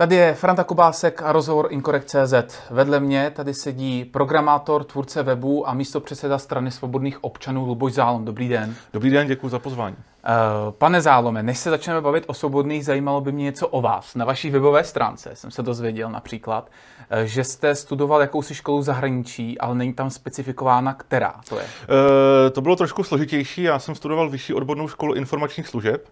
Tady je Franta Kubásek a rozhovor Incorrect.cz. Vedle mě tady sedí programátor, tvůrce webu a místo předseda strany svobodných občanů Luboš Zálom. Dobrý den. Dobrý den, děkuji za pozvání. Uh, pane Zálome, než se začneme bavit o svobodných, zajímalo by mě něco o vás. Na vaší webové stránce jsem se dozvěděl například, eh, že jste studoval jakousi školu v zahraničí, ale není tam specifikována, která to je. Uh, to bylo trošku složitější. Já jsem studoval vyšší odbornou školu informačních služeb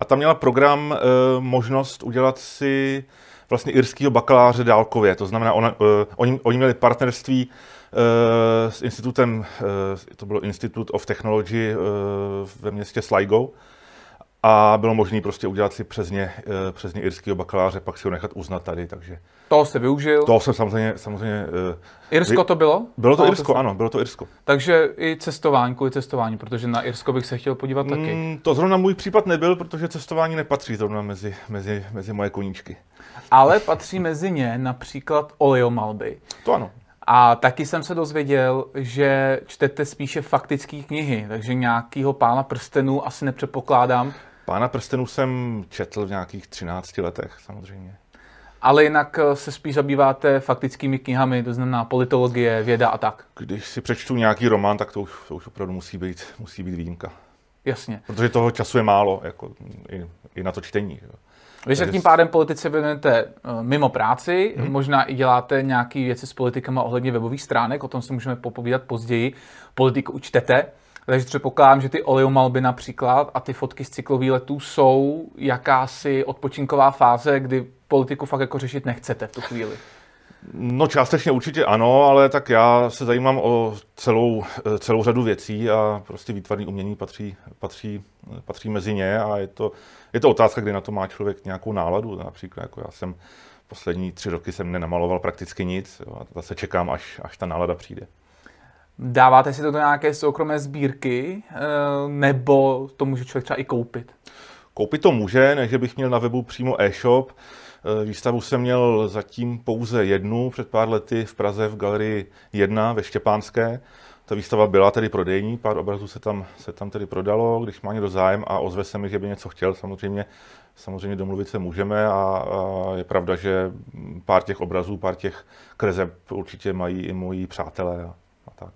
a tam měla program uh, možnost udělat si vlastně irského bakaláře dálkově. To znamená, ona, uh, oni, oni měli partnerství uh, s institutem, uh, to bylo Institute of Technology uh, ve městě Sligo, a bylo možné prostě udělat si přes ně, přes ně irského bakaláře, pak si ho nechat uznat tady, takže... Toho jste využil? Toho jsem samozřejmě, samozřejmě... Irsko to bylo? Bylo to Irsko, to... ano, bylo to Irsko. Takže i cestování, kvůli cestování, protože na Irsko bych se chtěl podívat mm, taky. To zrovna můj případ nebyl, protože cestování nepatří zrovna mezi, mezi, mezi moje koníčky. Ale patří mezi ně například oleomalby. To ano. A taky jsem se dozvěděl, že čtete spíše faktické knihy, takže nějakýho pána prstenů asi nepředpokládám. Pána prstenů jsem četl v nějakých 13 letech samozřejmě. Ale jinak eh, se spíš zabýváte faktickými knihami, to znamená politologie, věda a tak. Když si přečtu nějaký román, tak to už, to už opravdu musí být, musí být výjimka. Jasně. Protože toho času je málo, jako i, i na to čtení. Jo. Vy se tím pádem politice věnujete eh, mimo práci, hmm. možná i děláte nějaké věci s politikama ohledně webových stránek, o tom si můžeme popovídat později. Politiku učtete, takže předpokládám, že ty oleomalby například a ty fotky z cyklovýletů jsou jakási odpočinková fáze, kdy politiku fakt jako řešit nechcete v tu chvíli. No částečně určitě ano, ale tak já se zajímám o celou, celou řadu věcí a prostě výtvarný umění patří, patří, patří mezi ně a je to, je to otázka, kdy na to má člověk nějakou náladu. Například jako já jsem poslední tři roky jsem nenamaloval prakticky nic jo, a zase čekám, až, až ta nálada přijde. Dáváte si to do nějaké soukromé sbírky eh, nebo to může člověk třeba i koupit? Koupit to může, než bych měl na webu přímo e-shop. Eh, výstavu jsem měl zatím pouze jednu před pár lety v Praze v galerii 1 ve Štěpánské. Ta výstava byla tedy prodejní, pár obrazů se tam, se tam tedy prodalo, když má někdo zájem a ozve se mi, že by něco chtěl, samozřejmě, samozřejmě domluvit se můžeme a, a je pravda, že pár těch obrazů, pár těch kreseb určitě mají i moji přátelé a, a tak.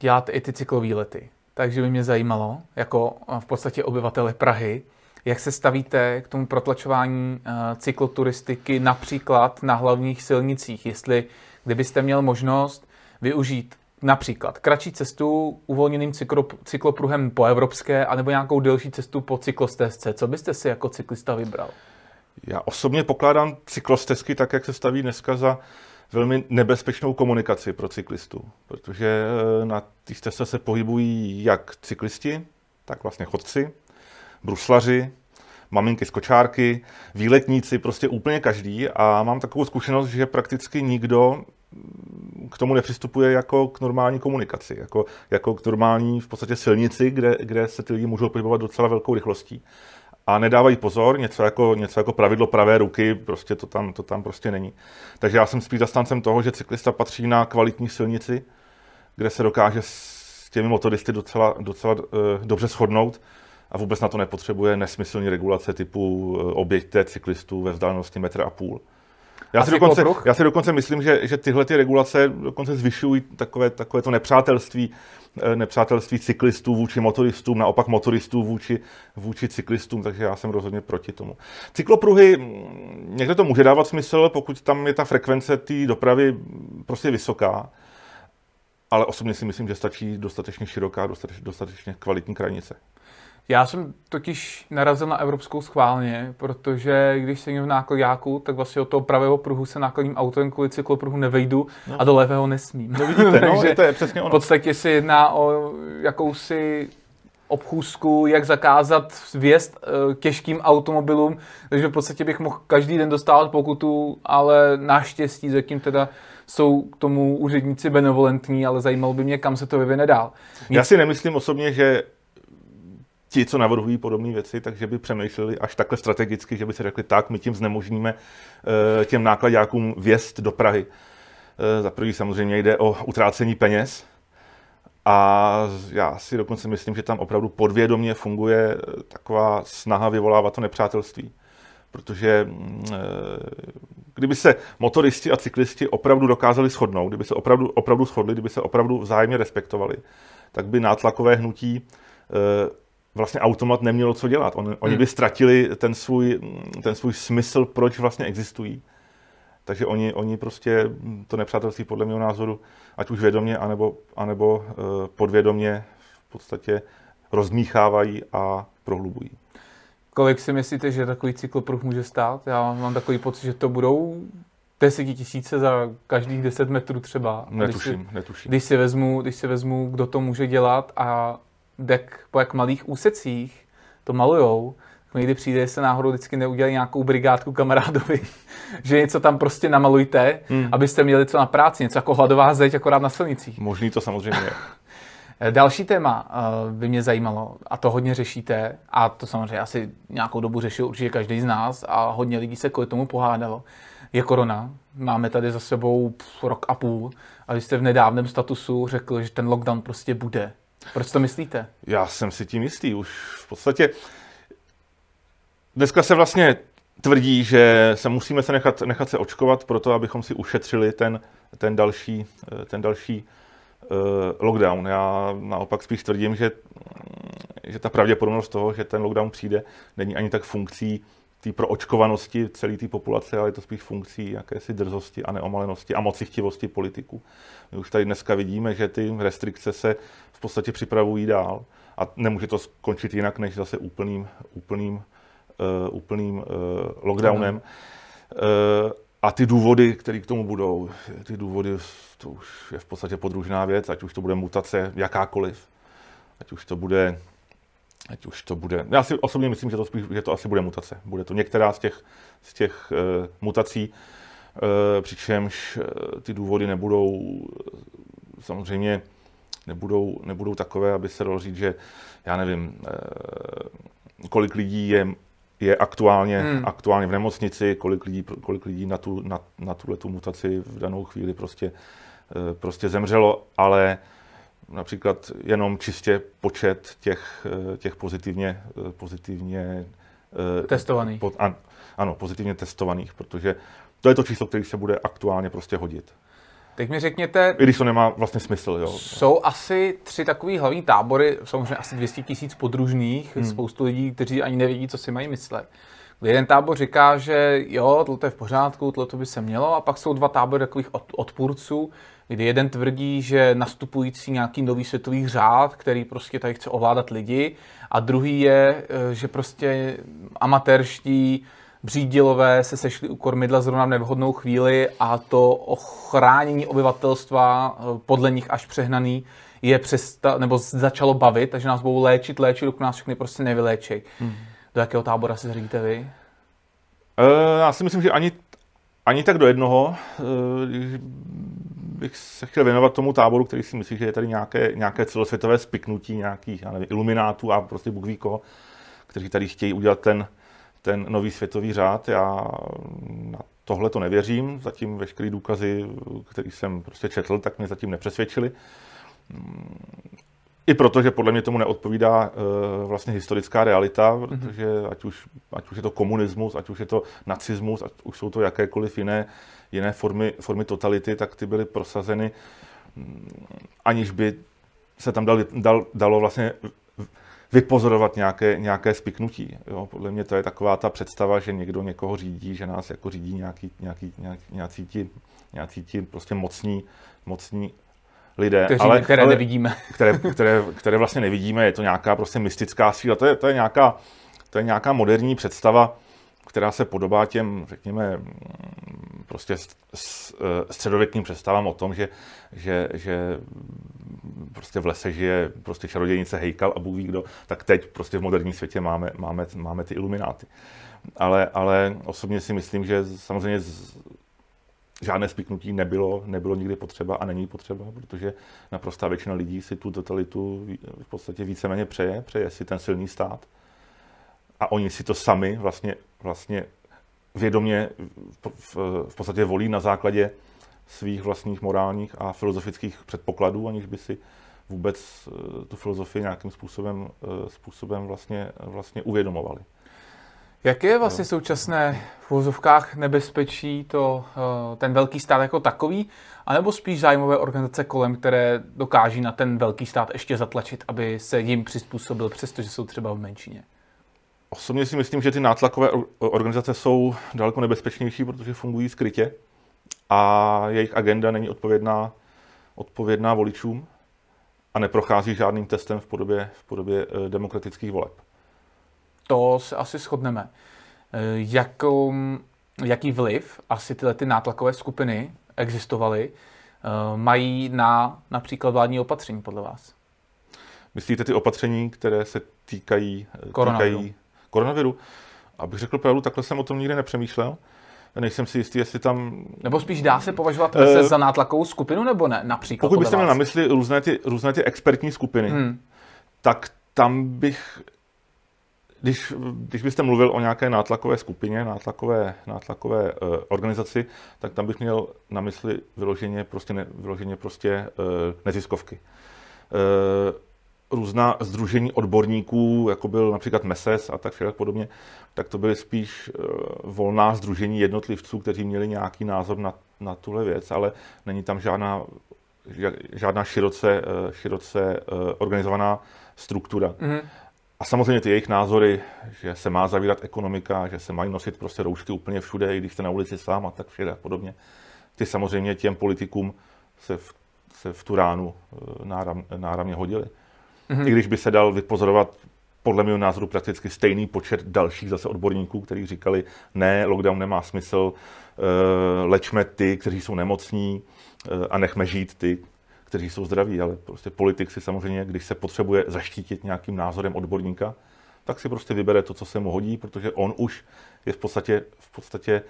Děláte i ty cyklové lety, takže by mě zajímalo, jako v podstatě obyvatele Prahy, jak se stavíte k tomu protlačování uh, cykloturistiky například na hlavních silnicích? Jestli, kdybyste měl možnost využít například kratší cestu uvolněným cyklopruhem po evropské, anebo nějakou delší cestu po cyklostezce, co byste si jako cyklista vybral? Já osobně pokládám cyklostezky tak, jak se staví dneska za velmi nebezpečnou komunikaci pro cyklistu, protože eh, na té stezce se pohybují jak cyklisti, tak vlastně chodci, bruslaři, maminky z kočárky, výletníci, prostě úplně každý. A mám takovou zkušenost, že prakticky nikdo k tomu nepřistupuje jako k normální komunikaci, jako, jako k normální v podstatě silnici, kde, kde se ty lidi můžou pohybovat docela velkou rychlostí. A nedávají pozor, něco jako, něco jako pravidlo pravé ruky, prostě to tam, to tam prostě není. Takže já jsem spíš zastáncem toho, že cyklista patří na kvalitní silnici, kde se dokáže s těmi motoristy docela, docela uh, dobře shodnout a vůbec na to nepotřebuje nesmyslný regulace typu eh, oběťte cyklistů ve vzdálenosti metra a půl. Já si, dokonce, já si dokonce myslím, že, že tyhle ty regulace dokonce zvyšují takové, takové to nepřátelství, eh, nepřátelství cyklistů vůči motoristům, naopak motoristů vůči, vůči cyklistům, takže já jsem rozhodně proti tomu. Cyklopruhy, mm, někde to může dávat smysl, pokud tam je ta frekvence té dopravy prostě vysoká, ale osobně si myslím, že stačí dostatečně široká, dostatečně, dostatečně kvalitní krajnice. Já jsem totiž narazil na evropskou schválně, protože když jsem v nákladňáku, tak vlastně od toho pravého pruhu se nákladním autem kvůli cyklopruhu nevejdu no. a do levého nesmím. No vidíte, no, je to je přesně ono. V podstatě se jedná o jakousi obchůzku, jak zakázat vjezd uh, těžkým automobilům, takže v podstatě bych mohl každý den dostávat pokutu, ale naštěstí zatím teda jsou k tomu úředníci benevolentní, ale zajímalo by mě, kam se to vyvine dál. Nic... Já si nemyslím osobně, že ti, co navrhují podobné věci, takže by přemýšleli až takhle strategicky, že by si řekli, tak, my tím znemožníme eh, těm nákladňákům vjezd do Prahy. Eh, za prvý samozřejmě jde o utrácení peněz, a já si dokonce myslím, že tam opravdu podvědomě funguje eh, taková snaha vyvolávat to nepřátelství. Protože mm, kdyby se motoristi a cyklisti opravdu dokázali shodnout, kdyby se opravdu, opravdu shodli, kdyby se opravdu vzájemně respektovali, tak by nátlakové hnutí vlastně automat nemělo co dělat. On, oni by ztratili ten svůj, ten svůj smysl, proč vlastně existují. Takže oni, oni prostě to nepřátelství podle mého názoru, ať už vědomě, anebo, anebo uh, podvědomě v podstatě rozmíchávají a prohlubují. Kolik si myslíte, že takový cyklopruh může stát? Já mám takový pocit, že to budou tisíce za každých 10 metrů třeba. Netuším, když si, netuším. Když si, vezmu, když si vezmu, kdo to může dělat a dek po jak malých úsecích to malujou, někdy přijde, jestli náhodou vždycky neudělají nějakou brigádku kamarádovi, že něco tam prostě namalujte, hmm. abyste měli co na práci, něco jako hladová zeď, akorát na silnicích. Možný to samozřejmě je. Další téma eh, by mě zajímalo, a to hodně řešíte, a to samozřejmě asi nějakou dobu řešil určitě každý z nás, a hodně lidí se kvůli tomu pohádalo, je korona. Máme tady za sebou rok a půl, a vy jste v nedávném statusu řekl, že ten lockdown prostě bude. Proč to myslíte? Já jsem si tím jistý. Už v podstatě dneska se vlastně tvrdí, že se musíme se nechat, nechat se očkovat pro to, abychom si ušetřili ten, ten další, ten další uh, lockdown. Já naopak spíš tvrdím, že, že ta pravděpodobnost toho, že ten lockdown přijde, není ani tak funkcí té proočkovanosti celé té populace, ale je to spíš funkcí jakési drzosti a neomalenosti a mocichtivosti politiků. My už tady dneska vidíme, že ty restrikce se v podstatě připravují dál a nemůže to skončit jinak, než zase úplným, úplným, uh, úplným uh, lockdownem. Uh, a ty důvody, které k tomu budou, ty důvody, to už je v podstatě podružná věc, ať už to bude mutace jakákoliv, ať už to bude ať už to bude, já si osobně myslím, že to, spíš, že to asi bude mutace. Bude to některá z těch, z těch uh, mutací, uh, přičemž uh, ty důvody nebudou samozřejmě nebudou, nebudou takové, aby se dalo říct, že já nevím, uh, kolik lidí je, je aktuálně, hmm. aktuálně v nemocnici, kolik lidí, kolik lidí na, tu, na, na tuhle tu mutaci v danou chvíli prostě, prostě zemřelo, ale například jenom čistě počet těch, eh, těch pozitivně, eh, pozitivně eh, testovaných. Po, an, ano, pozitivně testovaných, protože to je to číslo, které se bude aktuálně prostě hodit. Teď mi řekněte... I když to nemá vlastně smysl, jo. Jsou asi tři takový hlavní tábory, samozřejmě asi 200 tisíc podružných, hmm. spoustu lidí, kteří ani nevědí, co si mají myslet. Jeden tábor říká, že jo, tohle je v pořádku, tohle by se mělo, a pak jsou dva tábory takových odpůrců, kdy jeden tvrdí, že nastupující nějaký nový světový řád, který prostě tady chce ovládat lidi, a druhý je, eh, že prostě amatérští břídilové se sešli u kormidla zrovna v nevhodnou chvíli a to ochránění obyvatelstva, eh, podle nich až přehnaný, je přesta, nebo začalo bavit, takže nás budou léčit, léčit, dokud nás všechny prostě nevyléčí. Hmm. Do jakého tábora se zřídíte vy? Uh, já si myslím, že ani, ani tak do jednoho. Uh, bych se chtěl věnovat tomu táboru, který si myslí, že je tady nějaké, nějaké celosvětové spiknutí nějakých já nevím, iluminátů a prostě Bůh ví kteří tady chtějí udělat ten, ten nový světový řád. Já na tohle to nevěřím. Zatím veškeré důkazy, které jsem prostě četl, tak mě zatím nepřesvědčili. I proto, že podle mě tomu neodpovídá uh, vlastně historická realita, mhm. protože ať už, ať už je to komunismus, ať už je to nacismus, ať už jsou to jakékoliv jiné, jiné formy, formy totality, tak ty byly prosazeny, mm, aniž by se tam dali, dal, dalo vlastně vypozorovat nějaké, nějaké spiknutí. Jo? Podle mě to je taková ta představa, že někdo někoho řídí, že nás jako řídí nějaký, nějaký, nějaký, nějací, ti, nějací ti prostě mocní, mocní lidé, Kteří, ale, které ale, nevidíme. Které, které, které vlastně nevidíme, je to nějaká prostě mystická síla, to je, to je, nějaká, to je nějaká moderní představa, která se podobá těm, řekněme, prostě středověkým představám o tom, že, že, že prostě v lese žije prostě čarodějnice Hejkal a Bůh ví kdo, tak teď prostě v moderním světě máme, máme, máme ty ilumináty. Ale, ale osobně si myslím, že samozřejmě žádné spiknutí nebylo, nebylo nikdy potřeba a není potřeba, protože naprostá většina lidí si tu totalitu v podstatě víceméně přeje, přeje si ten silný stát. A oni si to sami vlastně, vlastně vědomě v, v podstatě volí na základě svých vlastních morálních a filozofických předpokladů, aniž by si vůbec eh, tu filozofii nějakým způsobem, eh, způsobem vlastně, vlastně uvědomovali. Jak je vlastně současné v vozovkách nebezpečí to, eh, ten velký stát jako takový, anebo spíš zájmové organizace kolem, které dokáží na ten velký stát ještě zatlačit, aby se jim přizpůsobil, přestože jsou třeba v menšině? Osobně si myslím, že ty nátlakové organizace jsou daleko nebezpečnější, protože fungují skrytě a jejich agenda není odpovědná, odpovědná voličům a neprochází žádným testem v podobě, v podobě eh, demokratických voleb. To se asi shodneme. Eh, jakou, jaký vliv asi tyhle ty nátlakové skupiny existovaly, eh, mají na například vládní opatření podle vás? Myslíte ty opatření, které se týkají koronaviru? Týkají koronaviru? Abych řekl pravdu, takhle jsem o tom nikdy nepřemýšlel. Nejsem si jistý, jestli tam... Nebo spíš dá se považovat uh, za nátlakovou skupinu, nebo ne? Například Pokud byste měl na mysli různé ty, různé ty expertní skupiny, hmm. tak tam bych když, když byste mluvil o nějaké nátlakové skupině, nátlakové, nátlakové uh, organizaci, tak tam bych měl na mysli vyloženě prostě, ne, vyloženě prostě uh, neziskovky. Uh, různá združení odborníků, jako byl například MESES a tak všelijak podobně, tak to byly spíš volná združení jednotlivců, kteří měli nějaký názor na, na tuhle věc, ale není tam žádná, žádná široce, široce organizovaná struktura. Mm-hmm. A samozřejmě ty jejich názory, že se má zavírat ekonomika, že se mají nosit prostě roušky úplně všude, i když jste na ulici sám a tak všude a podobně. Ty samozřejmě těm politikům se v, se v tu ránu eh, náram, náramně hodili. Mm-hmm. I když by se dal vypozorovat podle mého názoru prakticky stejný počet dalších zase odborníků, kteří říkali, ne, lockdown nemá smysl, eh, lečme ty, kteří jsou nemocní eh, a nechme žít ty, kteří jsou zdraví, ale prostě politik si samozřejmě, když se potřebuje zaštítit nějakým názorem odborníka, tak si prostě vybere to, co se mu hodí, protože on už je v podstatě, v podstatě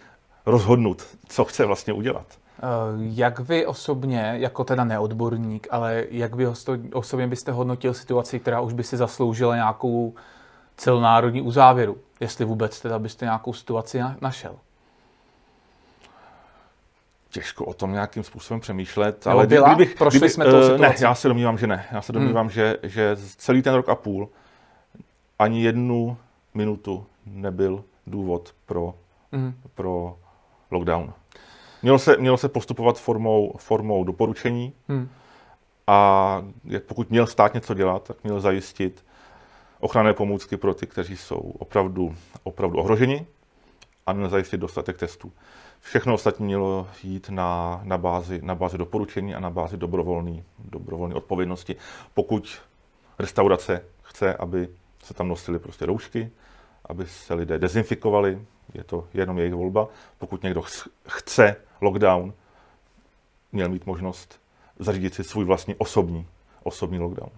rozhodnut, co chce vlastně udělat. Eh, jak vy osobně, jako teda neodborník, ale jak vy osobně byste hodnotil situaci, která už by si zasloužila nějakou celonárodní uzávěru? Jestli vůbec teda byste nějakou situaci našel? Těžko o tom nějakým způsobem přemýšlet. ale byla? Kdybych, Prošli kdyby, jsme to uh, Ne, já se domnívám, že ne. Já se domnívám, hmm. že, že celý ten rok a půl ani jednu minutu nebyl důvod pro, hmm. pro lockdown. Mělo se, mělo se postupovat formou, formou doporučení hmm. a pokud měl stát něco dělat, tak měl zajistit ochranné pomůcky pro ty, kteří jsou opravdu, opravdu ohroženi a měl zajistit dostatek testů. Všechno ostatní mělo jít na, na, bázi, na bázi doporučení a na bázi dobrovolné dobrovolný odpovědnosti. Pokud restaurace chce, aby se tam nosily prostě roušky, aby se lidé dezinfikovali, je to jenom jejich volba. Pokud někdo chce lockdown, měl mít možnost zařídit si svůj vlastní osobní, osobní lockdown.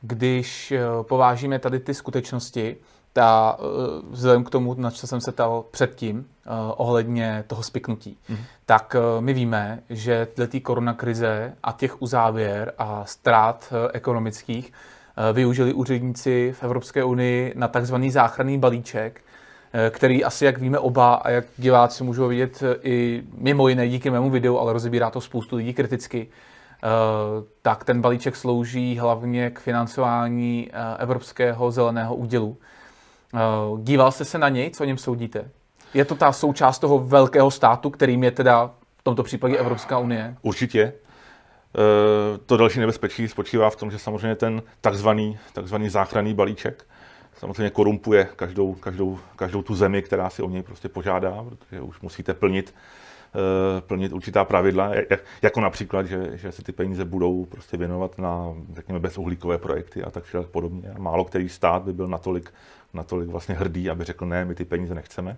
Když eh, povážíme tady ty skutečnosti, ta, eh, vzhledem k tomu, na co jsem se ptal předtím, eh, ohledně toho spiknutí, mm. tak eh, my víme, že tyhle koronakrize a těch uzávěr a ztrát ekonomických využili úředníci v Evropské unii na takzvaný záchranný balíček, který asi, jak víme oba a jak diváci můžou vidět i mimo jiné díky mému videu, ale rozebírá to spoustu lidí kriticky, tak ten balíček slouží hlavně k financování Evropského zeleného údělu díval jste se na něj? Co o něm soudíte? Je to ta součást toho velkého státu, kterým je teda v tomto případě Evropská unie? Určitě. Eh, to další nebezpečí spočívá v tom, že samozřejmě ten takzvaný, takzvaný záchranný balíček samozřejmě korumpuje každou, každou, každou tu zemi, která si o něj prostě požádá, protože už musíte plnit, eh, plnit určitá pravidla, jako například, že, že se ty peníze budou prostě věnovat na, řekněme, bezuhlíkové projekty a tak podobně. A málo který stát by byl natolik natolik vlastně hrdý, aby řekl, ne, my ty peníze nechceme. E,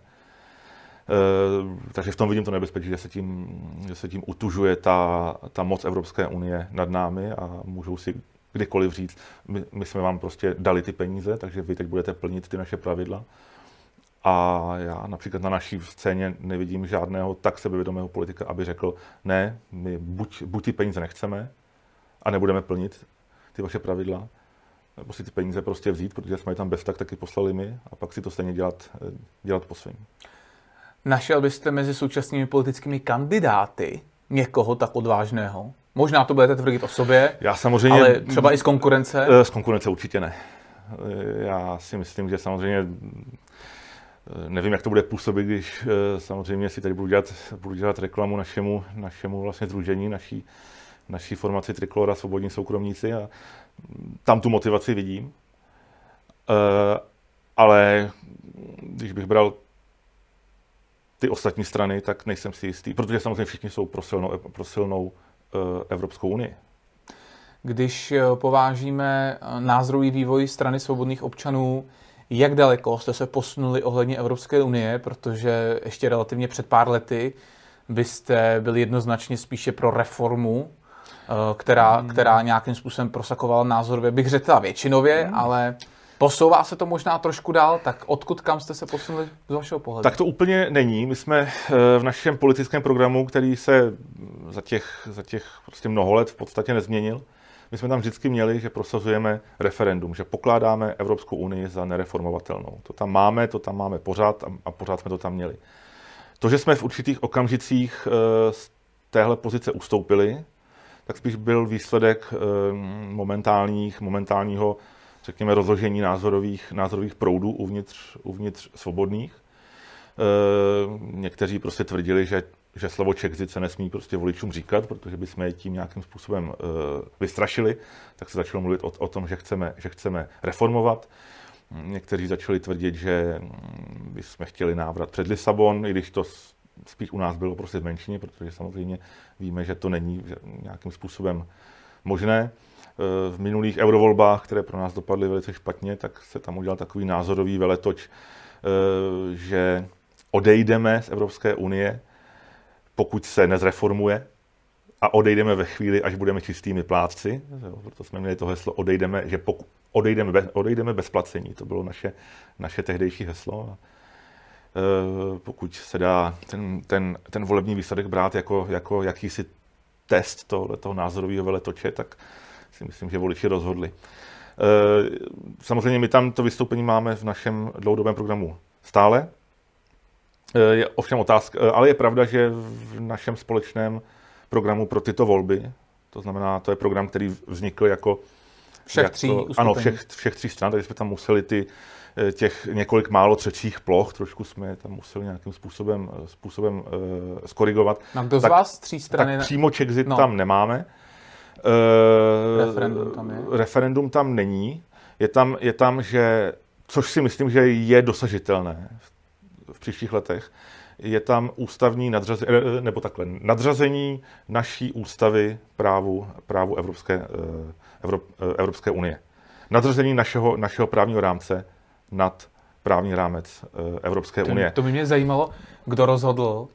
takže v tom vidím to nebezpečí, že se tím, že se tím utužuje ta, ta moc Evropské unie nad námi a můžou si kdykoliv říct, my, my jsme vám prostě dali ty peníze, takže vy teď budete plnit ty naše pravidla. A já například na naší scéně nevidím žádného tak sebevědomého politika, aby řekl, ne, my buď, buď ty peníze nechceme a nebudeme plnit ty vaše pravidla, nebo si ty peníze prostě vzít, protože jsme je tam bez tak taky poslali my a pak si to stejně dělat, eh, dělat po svým. Našel byste mezi současnými politickými kandidáty někoho tak odvážného? Možná to budete tvrdit o sobě, Já samozřejmě, ale třeba i z konkurence? Eh, z konkurence určitě ne. Eh, já si myslím, že samozřejmě Nevím, jak to bude působit, když samozřejmě si tady budu dělat, budu dělat reklamu našemu, našemu vlastně združení, naší, naší formaci Trikolora Svobodní soukromníci a tam tu motivaci vidím. Ale když bych bral ty ostatní strany, tak nejsem si jistý, protože samozřejmě všichni jsou pro silnou, pro silnou Evropskou unii. Když eh, povážíme eh, názorový vývoj strany svobodných občanů, jak daleko jste se posunuli ohledně Evropské unie, protože ještě relativně před pár lety byste byli jednoznačně spíše pro reformu, eh, která, hmm. která nějakým způsobem prosakovala názorově, bych řekla většinově, hmm. ale Posouvá se to možná trošku dál, tak odkud kam jste se posunuli z vašeho pohledu? Tak to úplně není. My jsme v našem politickém programu, který se za těch, za těch prostě mnoho let v podstatě nezměnil, my jsme tam vždycky měli, že prosazujeme referendum, že pokládáme Evropskou unii za nereformovatelnou. To tam máme, to tam máme pořád a, pořád jsme to tam měli. To, že jsme v určitých okamžicích eh, z téhle pozice ustoupili, tak spíš byl výsledek eh, momentálních, momentálního, řekněme, rozložení názorových, názorových proudů uvnitř, uvnitř svobodných. Eh, někteří prostě tvrdili, že že slovo Czechzit se nesmí prostě voličům říkat, protože bychom je tím nějakým způsobem uh, vystrašili, tak se začalo mluvit o, o tom, že chceme, že chceme reformovat. Někteří začali tvrdit, že mm, bychom chtěli návrat před Lisabon, i když to spíš u nás bylo prostě zmenšení, protože samozřejmě víme, že to není nějakým způsobem možné. Eh, v minulých eurovolbách, které pro nás dopadly velice špatně, tak se tam udělal takový názorový veletoč, eh, že odejdeme z Evropské unie, pokud se nezreformuje a odejdeme ve chvíli, až budeme čistými plátci. Proto jsme měli to heslo odejdeme, že pokud odejdeme, bez, odejdeme bez placení. To bylo naše, naše tehdejší heslo. A, e, pokud se dá ten, ten, ten volební výsledek brát jako, jako jakýsi test tohle, toho názorového veletoče, tak si myslím, že voliči rozhodli. E, samozřejmě my tam to vystoupení máme v našem dlouhodobém programu stále. Eh, je ovšem otázka, eh, ale je pravda, že v našem společném programu pro tyto volby, to znamená, to je program, který vznikl jako všech jako, tří uskupení. Ano, všech, všech tří stran, takže jsme tam museli ty, eh, těch několik málo třecích ploch, trošku jsme tam museli nějakým způsobem, způsobem uh, skorigovat. No kdo tak, z vás tří strany? Tak přímo Czechzit no. tam nemáme. Uh, referendum tam je? Referendum tam není. Je tam, je tam, že, což si myslím, že je dosažitelné v příštích letech, je tam ústavní nadřazení, eh, nebo takhle, nadřazení naší ústavy právu, právu Evropské, eh, Evrop, eh, Evropské unie. Nadřazení našeho, našeho právního rámce nad právní rámec Evropské to, unie. To by mě zajímalo, kdo rozhodl,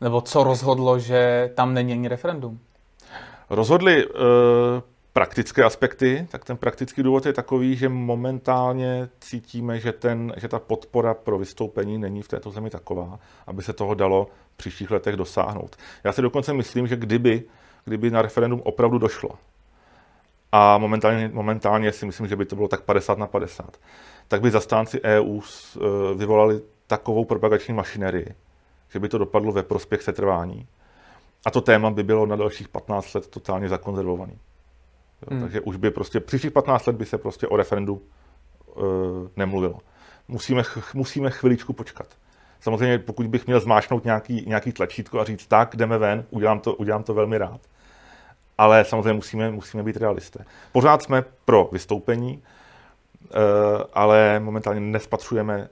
nebo co rozhodlo, že tam není ani referendum. Rozhodli praktické aspekty, tak ten praktický důvod je takový, že momentálně cítíme, že, ten, že ta podpora pro vystoupení není v této zemi taková, aby se toho dalo v příštích letech dosáhnout. Já si dokonce myslím, že kdyby, kdyby na referendum opravdu došlo, a momentálně, momentálně si myslím, že by to bylo tak 50 na 50, tak by zastánci EU eh, vyvolali takovou propagační mašinerii, že by to dopadlo ve prospěch setrvání. A to téma by bylo na dalších 15 let totálně zakonzervovaný. Hmm. Takže už by prostě příštích 15 let by se prostě o referendu e, nemluvilo. Musíme, musíme chviličku počkat. Samozřejmě, pokud bych měl zmášnout nějaký, nějaký tlačítko a říct, tak, jdeme ven, udělám to, udělám to velmi rád. Ale samozřejmě musíme, musíme být realisté. Pořád jsme pro vystoupení, e, ale momentálně nespatřujeme e,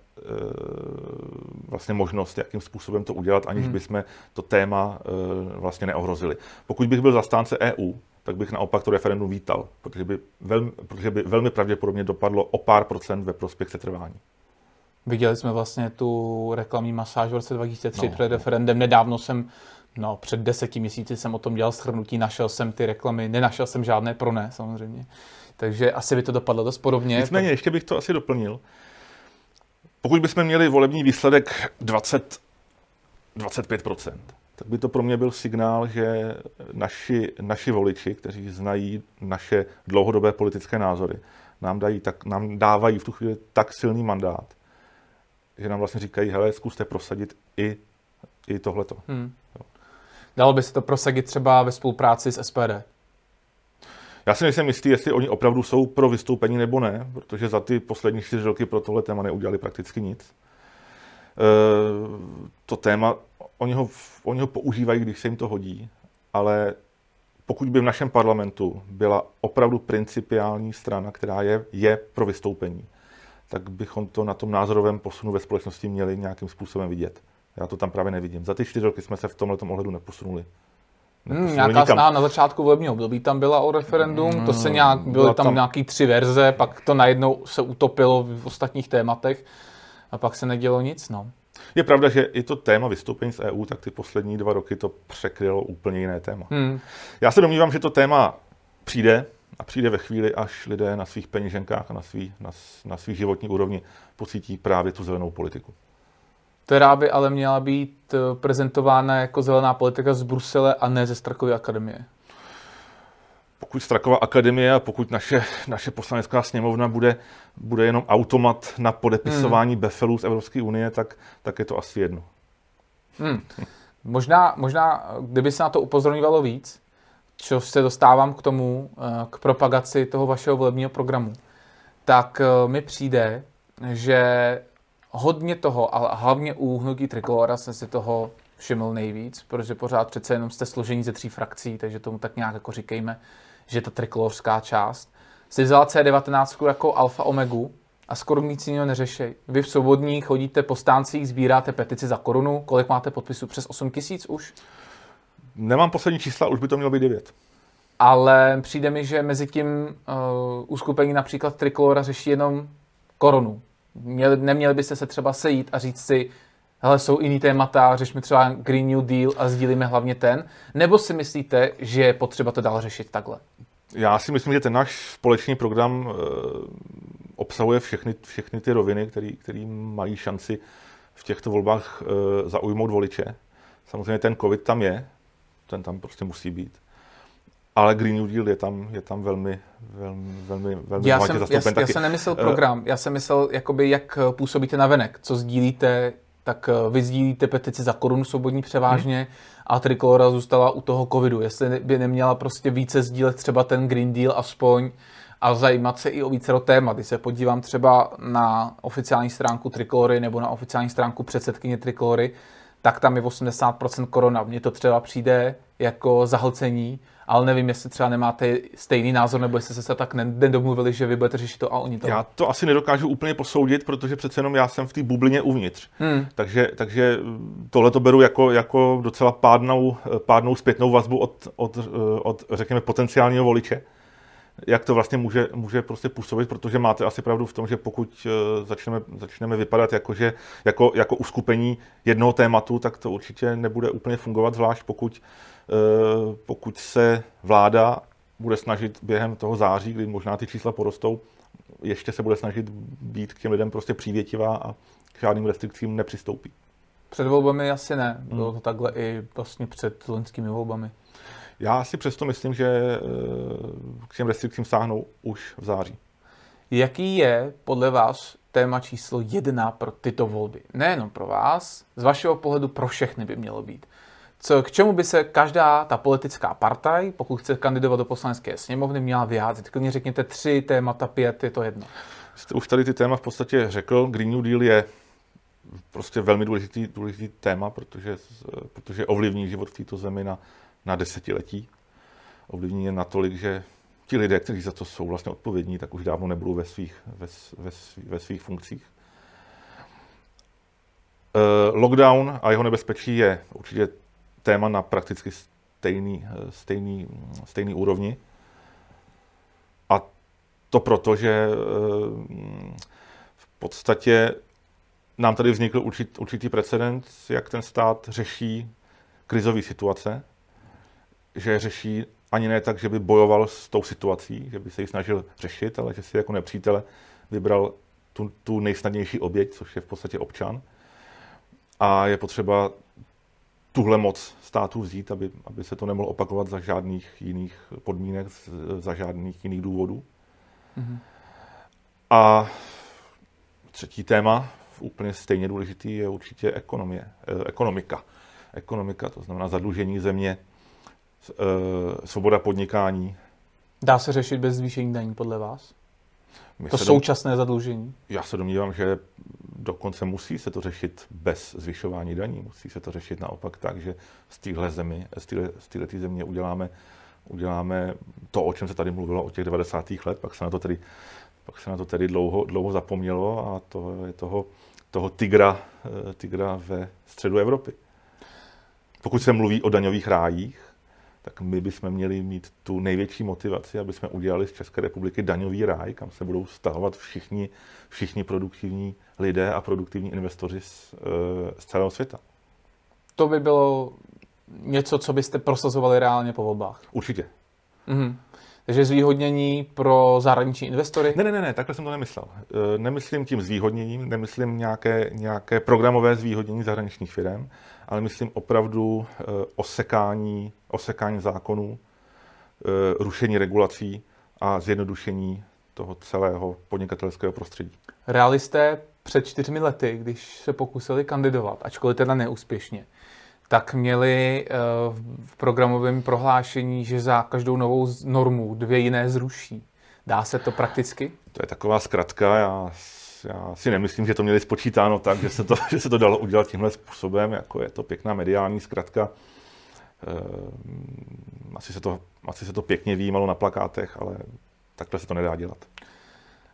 vlastně možnost, jakým způsobem to udělat, aniž hmm. bychom to téma e, vlastně neohrozili. Pokud bych byl zastánce EU, tak bych naopak to referendum vítal, protože by, velmi, protože by velmi pravděpodobně dopadlo o pár procent ve prospěch setrvání. Viděli jsme vlastně tu reklamní masáž v roce 2003 no, před referendem. Nedávno jsem, no před deseti měsíci jsem o tom dělal shrnutí, našel jsem ty reklamy, nenašel jsem žádné pro ne samozřejmě. Takže asi by to dopadlo dost podobně. Nicméně, ještě bych to asi doplnil. Pokud bychom měli volební výsledek 20, 25 tak by to pro mě byl signál, že naši, naši voliči, kteří znají naše dlouhodobé politické názory, nám, dají, tak, nám dávají v tu chvíli tak silný mandát, že nám vlastně říkají, hele, zkuste prosadit i, i tohleto. Hmm. Dalo by se to prosadit třeba ve spolupráci s SPD? Já si nejsem jistý, jestli oni opravdu jsou pro vystoupení nebo ne, protože za ty poslední čtyři roky pro tohle téma neudělali prakticky nic. To téma, oni ho, oni ho používají, když se jim to hodí, ale pokud by v našem parlamentu byla opravdu principiální strana, která je, je pro vystoupení, tak bychom to na tom názorovém posunu ve společnosti měli nějakým způsobem vidět. Já to tam právě nevidím. Za ty čtyři roky jsme se v tomhle ohledu neposunuli. Hmm, nějaká snaha na začátku volebního období tam byla o referendum, hmm, to se nějak, byly tam, tam nějaký tři verze, pak to najednou se utopilo v ostatních tématech a pak se nedělo nic. No. Je pravda, že i to téma vystoupení z EU, tak ty poslední dva roky to překrylo úplně jiné téma. Hmm. Já se domnívám, že to téma přijde a přijde ve chvíli, až lidé na svých peněženkách a na svý, na, na svých životní úrovni pocítí právě tu zelenou politiku. Která by ale měla být eh, prezentována jako zelená politika z Brusele a ne ze Strakovy akademie pokud Strakova akademie a pokud naše, naše poslanecká sněmovna bude, bude jenom automat na podepisování hmm. befelů z Evropské unie, tak, tak je to asi jedno. Hmm. Možná, možná, kdyby se na to upozorňovalo víc, čo se dostávám k tomu, eh, k propagaci toho vašeho volebního programu, tak eh, mi přijde, že hodně toho, ale hlavně u hnutí Trikolora jsem si toho všiml nejvíc, protože pořád přece jenom jste složení ze tří frakcí, takže tomu tak nějak jako říkejme, že ta trikolorská část, si vzala C19 jako alfa omegu a skoro nic jiného neřeší. Vy v svobodních chodíte po stáncích, sbíráte petici za korunu. Kolik máte podpisů? Přes 8 tisíc už? Nemám poslední čísla, už by to mělo být 9. Ale přijde mi, že mezi tím uh, uskupení například Trikolora řeší jenom korunu. Měli, neměli byste se třeba sejít a říct si, hele, jsou jiný témata, řešme třeba Green New Deal a sdílíme hlavně ten, nebo si myslíte, že je potřeba to dál řešit takhle? Já si myslím, že ten náš společný program uh, obsahuje všechny, všechny ty roviny, které mají šanci v těchto volbách uh, zaujmout voliče. Samozřejmě ten covid tam je, ten tam prostě musí být. Ale Green New Deal je tam, je tam velmi, velmi, velmi, velmi já jsem, já, já jsem nemyslel program, já jsem myslel, jakoby, jak působíte na venek, co sdílíte, tak eh, vy sdílíte petici za korunu svobodní převážně hmm. a Trikolora zůstala u toho covidu. Jestli by neměla prostě více sdílet třeba ten Green Deal aspoň a zajímat se i o více témat. Když se podívám třeba na oficiální stránku Trikolory nebo na oficiální stránku předsedkyně Trikolory, tak tam je 80% korona. Mně to třeba přijde jako zahlcení ale nevím, jestli třeba nemáte stejný názor, nebo jestli jste se tak nedomluvili, že vy budete řešit to a oni to. Já to asi nedokážu úplně posoudit, protože přece jenom já jsem v té bublině uvnitř. Hmm. Takže, takže tohle to beru jako, jako docela pádnou, pádnou zpětnou vazbu od, od, od, řekněme, potenciálního voliče jak to vlastně může, může prostě působit, protože máte asi pravdu v tom, že pokud eh, začneme, začneme vypadat jako, že, jako, jako uskupení jednoho tématu, tak to určitě nebude úplně fungovat, zvlášť pokud pokud se vláda bude snažit během toho září, kdy možná ty čísla porostou, ještě se bude snažit být k těm lidem prostě přívětivá a k žádným restrikcím nepřistoupí. Před volbami asi ne. Bylo to takhle i vlastně před loňskými volbami. Já si přesto myslím, že eh, k těm restrikcím sáhnou už v září. Jaký je podle vás téma číslo jedna pro tyto volby? Nejenom pro vás, z vašeho pohledu pro všechny by mělo být co, k čemu by se každá ta politická partaj, pokud chce kandidovat do poslanecké sněmovny, měla vyjádřit. Klidně řekněte tři témata, pět, je to jedno. Jste už tady ty téma v podstatě řekl. Green New Deal je prostě velmi důležitý, důležitý téma, protože, protože ovlivní život v této zemi na, na desetiletí. Ovlivní je natolik, že ti lidé, kteří za to jsou vlastně odpovědní, tak už dávno nebudou ve svých, ve, ve, ve svých funkcích. Uh, lockdown a jeho nebezpečí je určitě téma na prakticky stejný, stejný, stejný úrovni. A to proto, že eh, v podstatě nám tady vznikl určit, určitý precedent, jak ten stát řeší krizové situace, že řeší ani ne tak, že by bojoval s tou situací, že by se ji snažil řešit, ale že si jako nepřítele vybral tu, tu nejsnadnější oběť, což je v podstatě občan. A je potřeba tuhle moc státu vzít, aby, aby se to nemohlo opakovat za žádných jiných podmínek, za žádných jiných důvodů. Mm-hmm. A třetí téma, úplně stejně důležitý, je určitě ekonomie, eh, ekonomika. Ekonomika, to znamená zadlužení země, eh, svoboda podnikání. Dá se řešit bez zvýšení daní podle vás? My to současné dom... zadlužení? Já se domnívám, že dokonce musí se to řešit bez zvyšování daní. Musí se to řešit naopak tak, že z téhle zemi, z téhle země uděláme, uděláme to, o čem se tady mluvilo od těch 90. let, pak se na to tedy, pak se na to tedy dlouho, dlouho zapomnělo a to je toho, toho tigra, eh, tigra ve středu Evropy. Pokud se mluví o daňových rájích, tak my bychom měli mít tu největší motivaci, aby jsme udělali z České republiky daňový ráj, kam se budou stahovat všichni, všichni produktivní lidé a produktivní investoři z, eh, z celého světa. To by bylo něco, co byste prosazovali reálně po volbách? Určitě. Mhm. Takže zvýhodnění pro zahraniční investory? Ne, ne, ne, ne takhle jsem to nemyslel. Eh, nemyslím tím zvýhodněním, nemyslím nějaké, nějaké programové zvýhodnění zahraničních firm, ale myslím opravdu eh, osekání, osekání zákonů, eh, rušení regulací a zjednodušení toho celého podnikatelského prostředí. Realisté před čtyřmi lety, když se pokusili kandidovat, ačkoliv teda neúspěšně, tak měli eh, v programovém prohlášení, že za každou novou normu dvě jiné zruší. Dá se to prakticky? To je taková zkratka. Já, já si nemyslím, že to měli spočítáno tak, že se to, že se to dalo udělat tímhle způsobem. Jako je to pěkná mediální zkratka. Eh, asi se to, asi se to pěkně výjímalo na plakátech, ale takhle se to nedá dělat.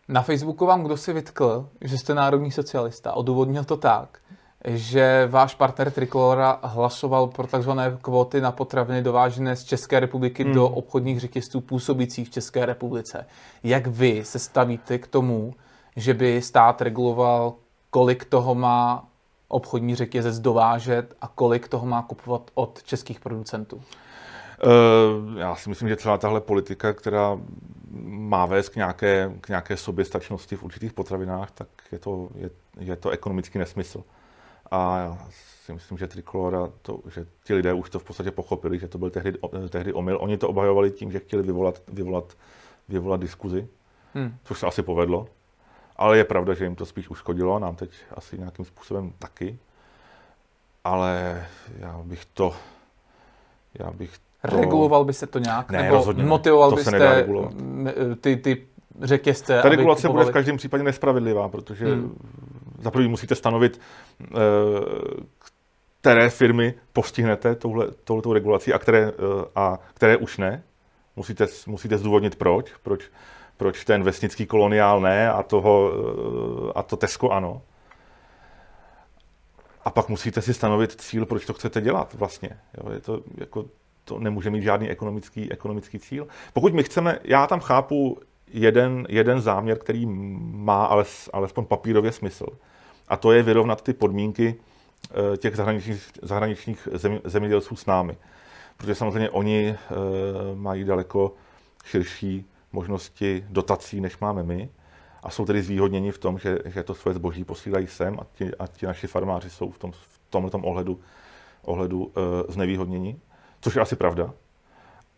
Na Facebooku vám kdo si vytkl, že jste národní socialista. Odůvodnil to tak, že váš partner Trikolora hlasoval pro tzv. kvóty na potraviny dovážené z České republiky hmm. do obchodních řetězců působících v České republice. Jak vy se stavíte k tomu, že by stát reguloval, kolik toho má obchodní řetězec dovážet a kolik toho má kupovat od českých producentů? Uh, já si myslím, že celá tahle politika, která má vést k nějaké, k nějaké soběstačnosti v určitých potravinách, tak je to, je, je to ekonomický nesmysl. A já si myslím, že Trikolora, to, že ti lidé už to v podstatě pochopili, že to byl tehdy, tehdy omyl. Oni to obhajovali tím, že chtěli vyvolat, vyvolat, vyvolat diskuzi, hmm. což se asi povedlo. Ale je pravda, že jim to spíš uškodilo, nám teď asi nějakým způsobem taky. Ale já bych to, já bych to... Reguloval by se to nějak? Ne, nebo rozhodně motivoval to byste ty, ty řetězce? Ta regulace bude v každém případě nespravedlivá, protože hmm. za první musíte stanovit, eh, které firmy postihnete touhle, touhletou regulací a které, eh, a které už ne. Musíte, musíte zdůvodnit proč, proč, proč ten vesnický koloniál ne a, toho, eh, a to Tesco ano. A pak musíte si stanovit cíl, proč to chcete dělat vlastně. Jo, je to, jako, to nemůže mít žádný ekonomický, ekonomický cíl. Pokud my chceme, já tam chápu jeden, jeden záměr, který má ales, alespoň papírově smysl. A to je vyrovnat ty podmínky eh, těch zahraničních, zahraničních zem, zemědělců s námi. Protože samozřejmě oni e, mají daleko širší možnosti dotací, než máme my. A jsou tedy zvýhodněni v tom, že, že to své zboží posílají sem a ti, a ti naši farmáři jsou v, tom, v tomhle ohledu, ohledu e, znevýhodněni. Což je asi pravda.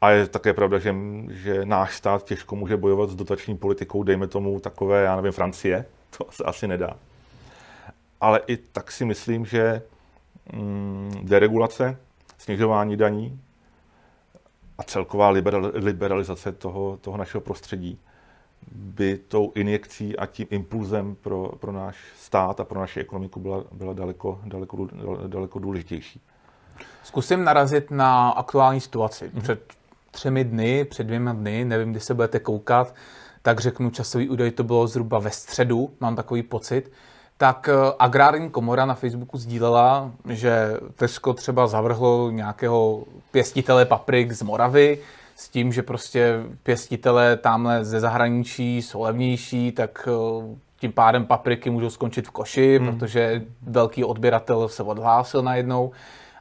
A je také pravda, že, že náš stát těžko může bojovat s dotační politikou, dejme tomu takové, já nevím, Francie. To se asi nedá. Ale i tak si myslím, že mm, deregulace, snižování daní a celková liberalizace toho, toho našeho prostředí by tou injekcí a tím impulzem pro, pro náš stát a pro naši ekonomiku byla, byla daleko, daleko, daleko důležitější. Zkusím narazit na aktuální situaci. Před třemi dny, před dvěma dny, nevím, kdy se budete koukat, tak řeknu časový údaj, to bylo zhruba ve středu, mám takový pocit, tak eh, agrární komora na Facebooku sdílela, že Tesco třeba zavrhlo nějakého pěstitele paprik z Moravy, s tím, že prostě pěstitele tamhle ze zahraničí jsou levnější, tak eh, tím pádem papriky můžou skončit v koši, hmm. protože velký odběratel se odhlásil najednou.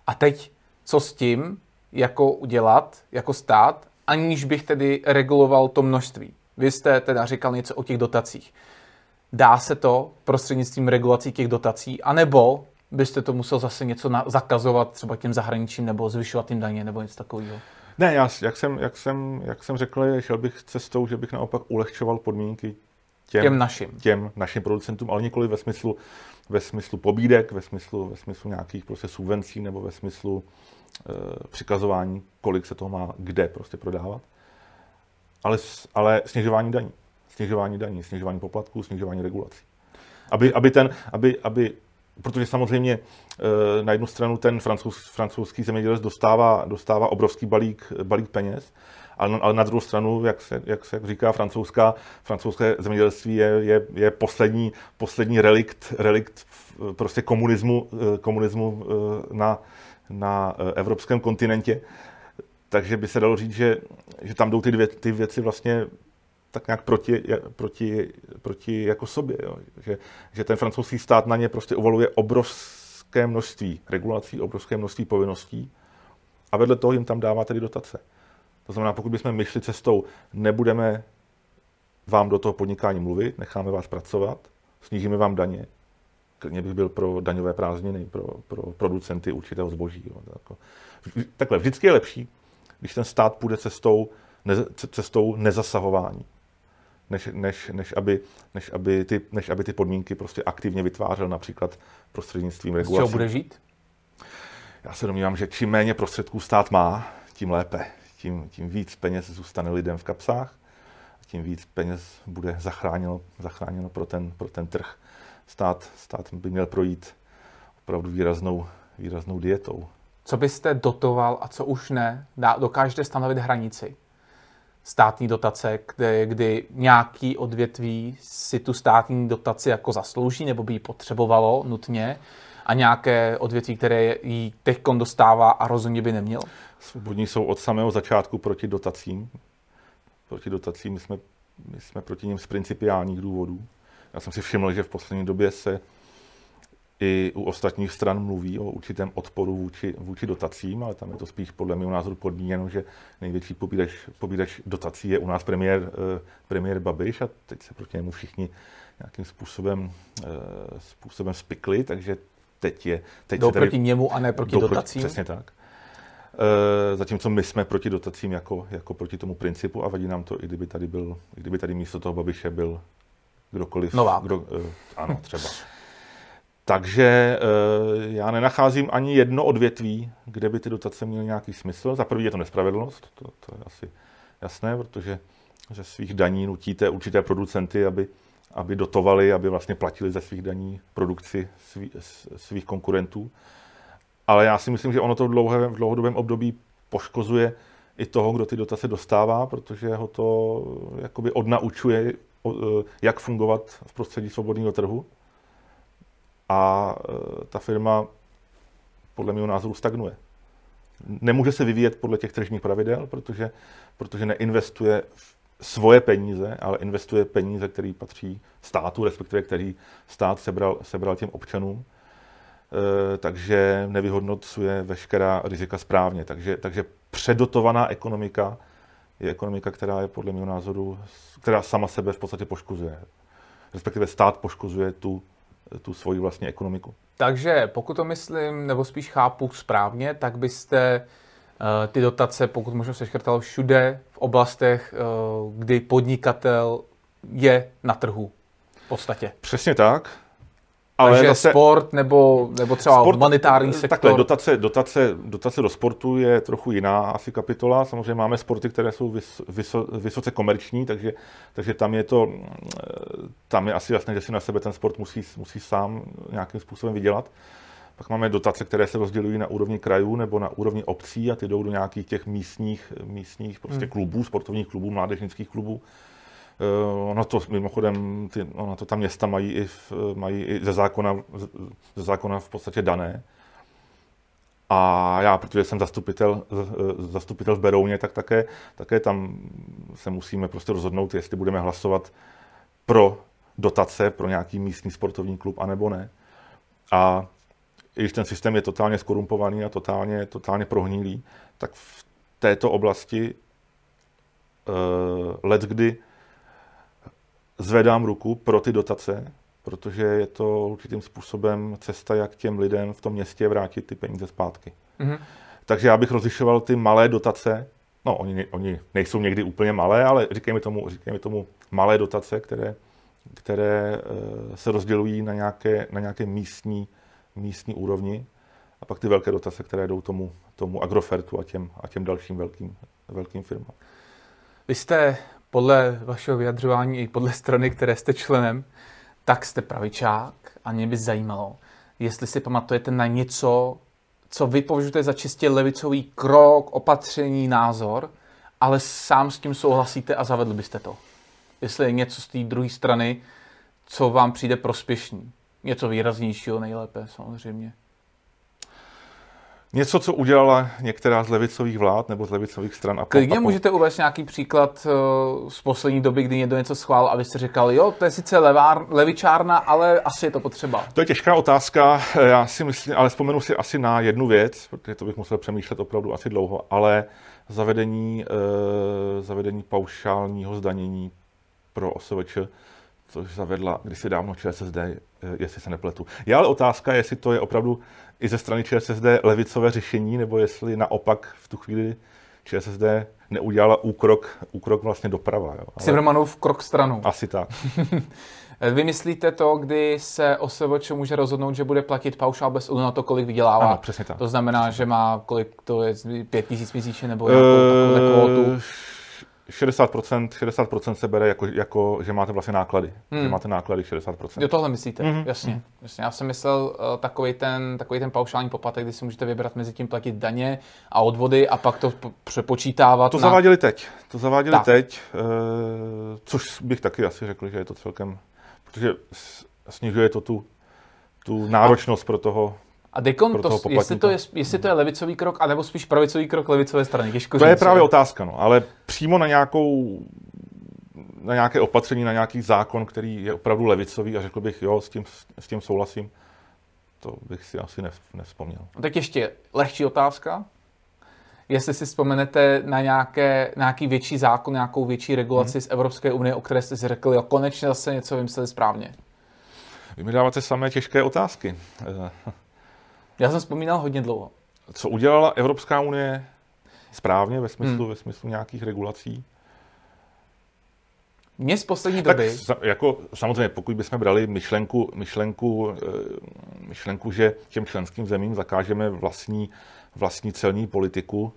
A teď co s tím? jako udělat, jako stát, aniž bych tedy reguloval to množství. Vy jste teda říkal něco o těch dotacích. Dá se to prostřednictvím regulací těch dotací, anebo byste to musel zase něco na, zakazovat třeba těm zahraničím nebo zvyšovat jim daně nebo něco takového? Ne, já, jak, jsem, jak, jsem, jak jsem řekl, šel bych cestou, že bych naopak ulehčoval podmínky těm, těm našim. těm našim producentům, ale nikoli ve smyslu, ve smyslu pobídek, ve smyslu, ve smyslu nějakých prostě subvencí nebo ve smyslu Eh, přikazování, kolik se toho má kde prostě prodávat, ale, ale snižování daní. Snižování daní, snižování poplatků, snižování regulací. Aby, aby ten, aby, aby, protože samozřejmě e, na jednu stranu ten francouz, francouzský zemědělec dostává, dostává obrovský balík, balík peněz, ale, ale na druhou stranu, jak se, jak se říká francouzská, francouzské zemědělství je, je, je poslední, poslední relikt, relikt prostě komunismu, eh, komunismu eh, na, na evropském kontinentě. Takže by se dalo říct, že, že tam jdou ty, dvě, ty věci vlastně tak nějak proti, proti, proti jako sobě. Jo. Že, že ten francouzský stát na ně prostě uvaluje obrovské množství regulací, obrovské množství povinností a vedle toho jim tam dává tedy dotace. To znamená, pokud bychom myšli cestou, nebudeme vám do toho podnikání mluvit, necháme vás pracovat, snížíme vám daně, klidně bych byl pro daňové prázdniny, pro, pro producenty určitého zboží. Jo. Jako, takhle, vždycky je lepší, když ten stát půjde cestou, ne, cestou nezasahování než, než, než, aby, než, aby ty, než aby ty podmínky prostě aktivně vytvářel například prostřednictvím regulací. Z čeho bude žít? Já se domnívám, že čím méně prostředků stát má, tím lépe. Tím, tím víc peněz zůstane lidem v kapsách, tím víc peněz bude zachráněno, zachráněno pro, ten, pro ten trh. Stát, stát by měl projít opravdu výraznou, výraznou dietou. Co byste dotoval a co už ne? Dokážete stanovit hranici? Státní dotace, kde, kdy nějaký odvětví si tu státní dotaci jako zaslouží nebo by ji potřebovalo nutně a nějaké odvětví, které ji teď dostává a rozhodně by neměl? Svobodní jsou od samého začátku proti dotacím. Proti dotacím my jsme, my jsme proti ním z principiálních důvodů. Já jsem si všiml, že v poslední době se i u ostatních stran mluví o určitém odporu vůči, vůči dotacím, ale tam je to spíš podle mého názoru podmíněno, že největší pobídač, pobídač dotací je u nás premiér, eh, premiér Babiš a teď se proti němu všichni nějakým způsobem, eh, způsobem spikli, takže teď je... Teď Jdou proti němu a ne proti dotacím? Přesně tak. E, zatímco my jsme proti dotacím jako, jako proti tomu principu a vadí nám to, i kdyby tady byl, i kdyby tady místo toho Babiše byl kdokoliv. Nová. Kdo, ano, třeba. Takže eh, já nenacházím ani jedno odvětví, kde by ty dotace měly nějaký smysl. Za prvý je to nespravedlnost, to, to je asi jasné, protože ze svých daní nutíte určité producenty, aby, aby dotovali, aby vlastně platili ze svých daní produkci svý, svých konkurentů. Ale já si myslím, že ono to v, dlouhém, v dlouhodobém období poškozuje i toho, kdo ty dotace dostává, protože ho to jakoby odnaučuje, eh, jak fungovat v prostředí svobodného trhu a e, ta firma podle mého názoru stagnuje. Nemůže se vyvíjet podle těch tržních pravidel, protože, protože neinvestuje svoje peníze, ale investuje peníze, které patří státu, respektive který stát sebral, sebral těm občanům. E, takže nevyhodnocuje veškerá rizika správně. Takže, takže předotovaná ekonomika je ekonomika, která je podle mého názoru, která sama sebe v podstatě poškozuje. Respektive stát poškozuje tu tu svoji vlastní ekonomiku. Takže pokud to myslím, nebo spíš chápu správně, tak byste uh, ty dotace, pokud možno seškrtal všude v oblastech, uh, kdy podnikatel je na trhu v podstatě. Přesně tak. Ale Takže zase, sport nebo, nebo třeba sport, humanitární sektor? Takhle, dotace, dotace, dotace do sportu je trochu jiná asi kapitola. Samozřejmě máme sporty, které jsou vys, vyso, vysoce komerční, takže, takže tam je to, tam je asi jasné, že si na sebe ten sport musí, musí sám nějakým způsobem vydělat. Pak máme dotace, které se rozdělují na úrovni krajů nebo na úrovni obcí a ty jdou do nějakých těch místních, místních prostě hmm. klubů, sportovních klubů, mládežnických klubů. Uh, ono to mimochodem, ty, ono to tam města mají i, v, mají i ze, zákona, ze zákona v podstatě dané. A já, protože jsem zastupitel, zastupitel v Berouně, tak také, také tam se musíme prostě rozhodnout, jestli budeme hlasovat pro dotace pro nějaký místní sportovní klub, anebo ne. A i když ten systém je totálně skorumpovaný a totálně, totálně prohnilý, tak v této oblasti uh, let kdy zvedám ruku pro ty dotace, protože je to určitým způsobem cesta, jak těm lidem v tom městě vrátit ty peníze zpátky. Mm-hmm. Takže já bych rozlišoval ty malé dotace, no oni, oni nejsou někdy úplně malé, ale říkejme tomu, říkejme tomu malé dotace, které, které eh, se rozdělují na nějaké, na nějaké místní, místní úrovni a pak ty velké dotace, které jdou tomu, tomu Agrofertu a těm, a těm dalším velkým, velkým firmám. Vy jste podle vašeho vyjadřování i podle strany, které jste členem, tak jste pravičák a mě by zajímalo, jestli si pamatujete na něco, co vy považujete za čistě levicový krok, opatření, názor, ale sám s tím souhlasíte a zavedli byste to. Jestli je něco z té druhé strany, co vám přijde prospěšný. Něco výraznějšího nejlépe samozřejmě. Něco, co udělala některá z levicových vlád nebo z levicových stran. A Klidně můžete uvést nějaký příklad uh, z poslední doby, kdy někdo něco schválil a vy jste říkali, jo, to je sice levár, levičárna, ale asi je to potřeba. To je těžká otázka, já si myslím, ale vzpomenu si asi na jednu věc, protože to bych musel přemýšlet opravdu asi dlouho, ale zavedení, uh, zavedení paušálního zdanění pro OSVČ, což zavedla kdysi dávno ČSSD, eh, jestli se nepletu. Je ale otázka, jestli to je opravdu i ze strany ČSSD levicové řešení, nebo jestli naopak v tu chvíli ČSSD neudělala úkrok, úkrok vlastně doprava. Jo. Ale... Cimrmanův krok stranou. Asi tak. Vy myslíte to, kdy se OSVČ může rozhodnout, že bude platit paušál bez ohledu na to, kolik vydělává? Ano, přesně tak. To znamená, že má kolik to je, pět tisíc měsíčně nebo jakou uh, kvótu? 60%, 60% se bere jako, jako, že máte vlastně náklady. Hmm. Že máte náklady 60%. Jo, tohle myslíte, mm-hmm. jasně, mm. jasně. Já jsem myslel uh, takový ten, takový ten paušální poplatek, kdy si můžete vybrat mezi tím platit daně a odvody a pak to přepočítávat. To na... zaváděli teď. To zaváděli tak. teď, uh, což bych taky asi řekl, že je to celkem, protože snižuje to tu, tu náročnost pro toho a Dekon, to, jestli, to je, jestli to je levicový krok, anebo spíš pravicový krok levicové strany, těžko To říct, je právě ale... otázka, no, ale přímo na nějakou na nějaké opatření, na nějaký zákon, který je opravdu levicový a řekl bych, jo, s tím, s tím souhlasím, to bych si asi nevzpomněl. No, tak ještě lehčí otázka. Jestli si vzpomenete na nějaké, nějaký větší zákon, nějakou větší regulaci hmm. z Evropské unie, o které jste si řekli, jo, konečně zase něco vymysleli správně. Vy mi dáváte samé těžké otázky. Já jsem vzpomínal hodně dlouho. Co udělala Evropská unie správně ve smyslu, hmm. ve smyslu nějakých regulací? Mě z poslední tak doby... Jako, samozřejmě, pokud bychom brali myšlenku, myšlenku, eh, myšlenku, že těm členským zemím zakážeme vlastní, vlastní celní politiku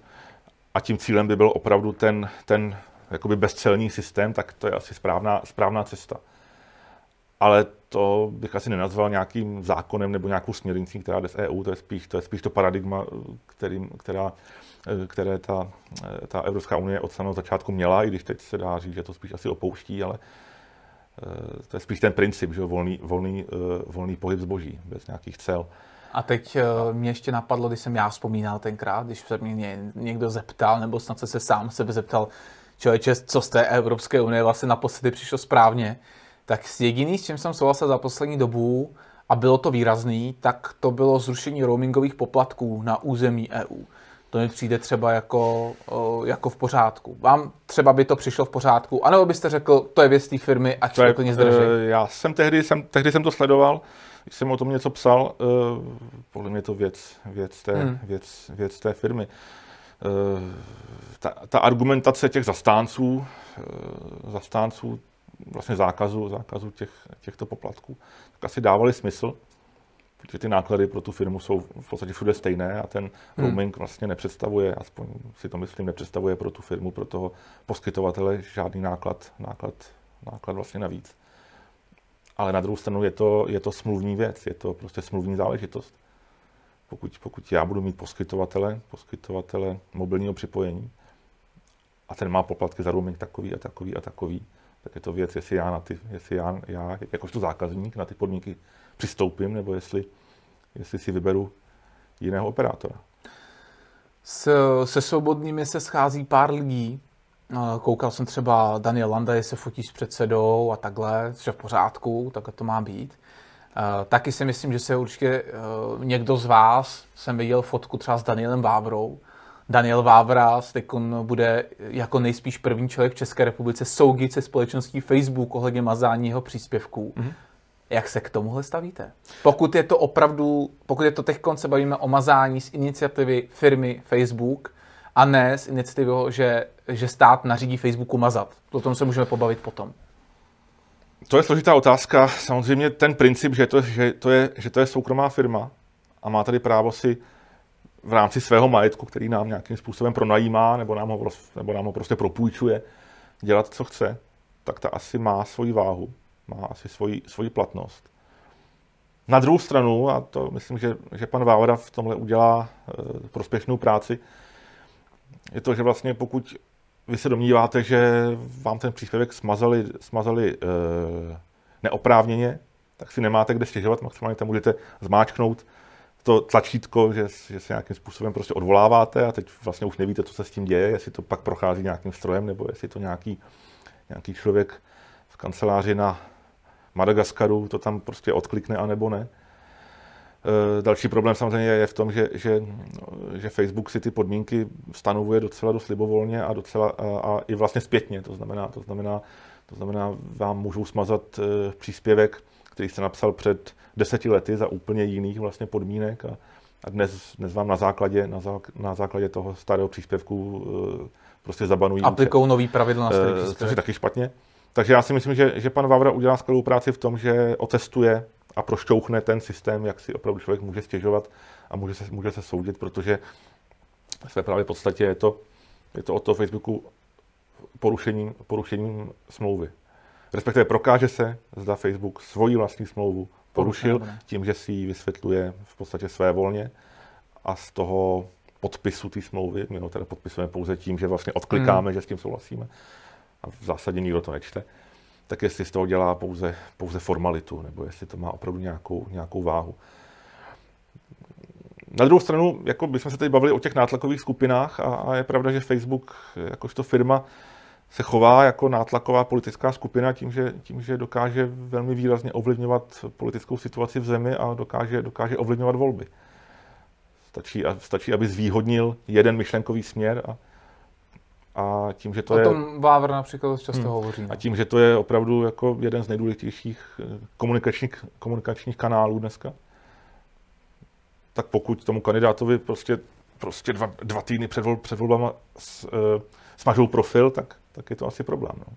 a tím cílem by byl opravdu ten, ten jakoby bezcelní systém, tak to je asi správná, správná cesta ale to bych asi nenazval nějakým zákonem nebo nějakou směrnicí, která jde z EU, to je spíš to, je spíš to paradigma, kterým, která, které ta, ta Evropská unie od samého začátku měla, i když teď se dá říct, že to spíš asi opouští, ale eh, to je spíš ten princip, že volný, volný, eh, volný pohyb zboží, bez nějakých cel. A teď eh, mě ještě napadlo, když jsem já vzpomínal tenkrát, když se mě někdo zeptal, nebo snad se, se sám sebe zeptal, člověče, co z té Evropské unie vlastně naposledy přišlo správně, tak jediný, s čím jsem souhlasil za poslední dobu, a bylo to výrazný, tak to bylo zrušení roamingových poplatků na území EU. To mi přijde třeba jako, jako v pořádku. Vám třeba by to přišlo v pořádku, anebo byste řekl, to je věc té firmy, ať to klidně zdrží. Eh, já jsem tehdy, jsem tehdy jsem to sledoval, když jsem o tom něco psal, eh, podle mě to věc, věc, té, hmm. věc, věc té firmy. Eh, ta, ta argumentace těch zastánců, zastánců vlastně zákazu, zákazu těch, těchto poplatků, tak asi dávali smysl, protože ty náklady pro tu firmu jsou v podstatě všude stejné a ten hmm. roaming vlastně nepředstavuje, aspoň si to myslím, nepředstavuje pro tu firmu, pro toho poskytovatele žádný náklad, náklad, náklad vlastně navíc. Ale na druhou stranu je to, je to smluvní věc, je to prostě smluvní záležitost. Pokud, pokud já budu mít poskytovatele, poskytovatele mobilního připojení a ten má poplatky za roaming takový a takový a takový, tak je to věc, jestli já, na ty, jestli já, já jakožto zákazník na ty podmínky přistoupím, nebo jestli, jestli si vyberu jiného operátora. S, se svobodnými se schází pár lidí. Koukal jsem třeba Daniel Landa, se fotí s předsedou a takhle, že v pořádku, takhle to má být. Taky si myslím, že se určitě e, někdo z vás, jsem viděl fotku třeba s Danielem Vávrou, Daniel Vávra teď bude jako nejspíš první člověk v České republice soudit se společností Facebook ohledně mazání jeho příspěvků. Mm-hmm. Jak se k tomuhle stavíte? Pokud je to opravdu, pokud je to teď se bavíme o mazání z iniciativy firmy Facebook a ne z iniciativy, že, že stát nařídí Facebooku mazat. O tom se můžeme pobavit potom. To je složitá otázka. Samozřejmě ten princip, že to, že to, je, že to je soukromá firma a má tady právo si v rámci svého majetku, který nám nějakým způsobem pronajímá nebo nám ho, nebo nám ho prostě propůjčuje, dělat, co chce, tak ta asi má svoji váhu, má asi svoji, svoji platnost. Na druhou stranu, a to myslím, že, že pan Vávra v tomhle udělá e, prospěšnou práci, je to, že vlastně pokud vy se domníváte, že vám ten příspěvek smazali, smazali e, neoprávněně, tak si nemáte kde stěžovat, maximálně tam můžete zmáčknout to tlačítko, že, že se nějakým způsobem prostě odvoláváte a teď vlastně už nevíte, co se s tím děje, jestli to pak prochází nějakým strojem, nebo jestli to nějaký, nějaký člověk v kanceláři na Madagaskaru to tam prostě odklikne, anebo ne. E, další problém samozřejmě je v tom, že, že, že Facebook si ty podmínky stanovuje docela dost libovolně a, docela, a, a i vlastně zpětně. To znamená, to znamená, to znamená, vám můžou smazat e, příspěvek, který jste napsal před deseti lety za úplně jiných vlastně podmínek a, a dnes, dnes vám na základě, na, zá, na základě toho starého příspěvku e, prostě zabanují. Aplikují nový pravidla na starý příspěvek. Což je taky špatně. Takže já si myslím, že, že pan Vavra udělá skvělou práci v tom, že otestuje a prošťouchne ten systém, jak si opravdu člověk může stěžovat a může se, může se soudit, protože v své právě podstatě je to, je to o to Facebooku porušením, porušením smlouvy. Respektive prokáže se, zda Facebook svoji vlastní smlouvu porušil tím, že si ji vysvětluje v podstatě své volně a z toho podpisu té smlouvy, my ho teda podpisujeme pouze tím, že vlastně odklikáme, hmm. že s tím souhlasíme, a v zásadě nikdo to nečte, tak jestli z toho dělá pouze, pouze formalitu, nebo jestli to má opravdu nějakou, nějakou váhu. Na druhou stranu, jako bychom se tady bavili o těch nátlakových skupinách a, a je pravda, že Facebook jakožto firma se chová jako nátlaková politická skupina tím, že, tím, že dokáže velmi výrazně ovlivňovat politickou situaci v zemi a dokáže, dokáže ovlivňovat volby. Stačí, stačí, aby zvýhodnil jeden myšlenkový směr a, a tím, že to o je... O tom Vávr například často hmm. hovoří. A tím, že to je opravdu jako jeden z nejdůležitějších eh, komunikačních, komunikačních kanálů dneska, tak pokud tomu kandidátovi prostě, prostě dva, dva týdny před, vol, před volbama s, e, smažou profil, tak, tak je to asi problém. No.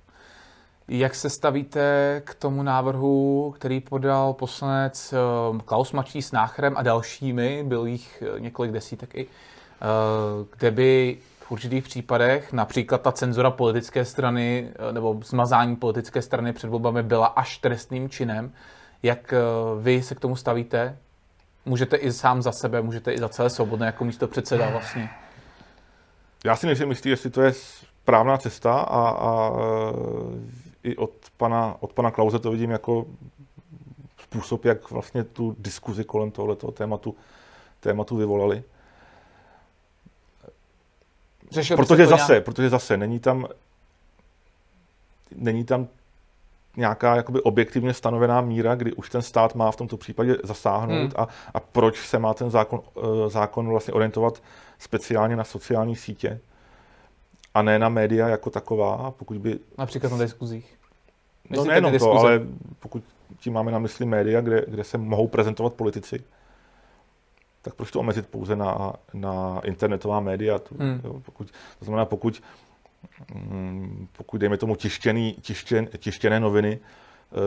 Jak se stavíte k tomu návrhu, který podal poslanec eh, Klaus Mačí s Náchrem a dalšími, byl jich několik desítek i, kde by určitých případech, například ta cenzura politické strany eh, nebo zmazání politické strany před volbami byla až trestným činem. Jak eh, vy se k tomu stavíte? Můžete i sám za sebe, můžete i za celé svobodné jako místo předseda vlastně. Já si nejsem jistý, jestli to je správná cesta a, a eh, i od pana, od pana Klauze to vidím jako způsob, jak vlastně tu diskuzi kolem tohoto tématu, tématu vyvolali. Řešil protože zase, nějak... protože zase není tam, není tam nějaká jakoby objektivně stanovená míra, kdy už ten stát má v tomto případě zasáhnout hmm. a, a proč se má ten zákon, uh, zákon vlastně orientovat speciálně na sociální sítě a ne na média jako taková, pokud by... Například na diskuzích. No nejenom to, ale pokud tím máme na mysli média, kde, kde se mohou prezentovat politici, tak proč to omezit pouze na, na internetová média? Tu, hmm. jo, pokud, to znamená, pokud, mm, pokud dejme tomu tištěný, tištěn, tištěné noviny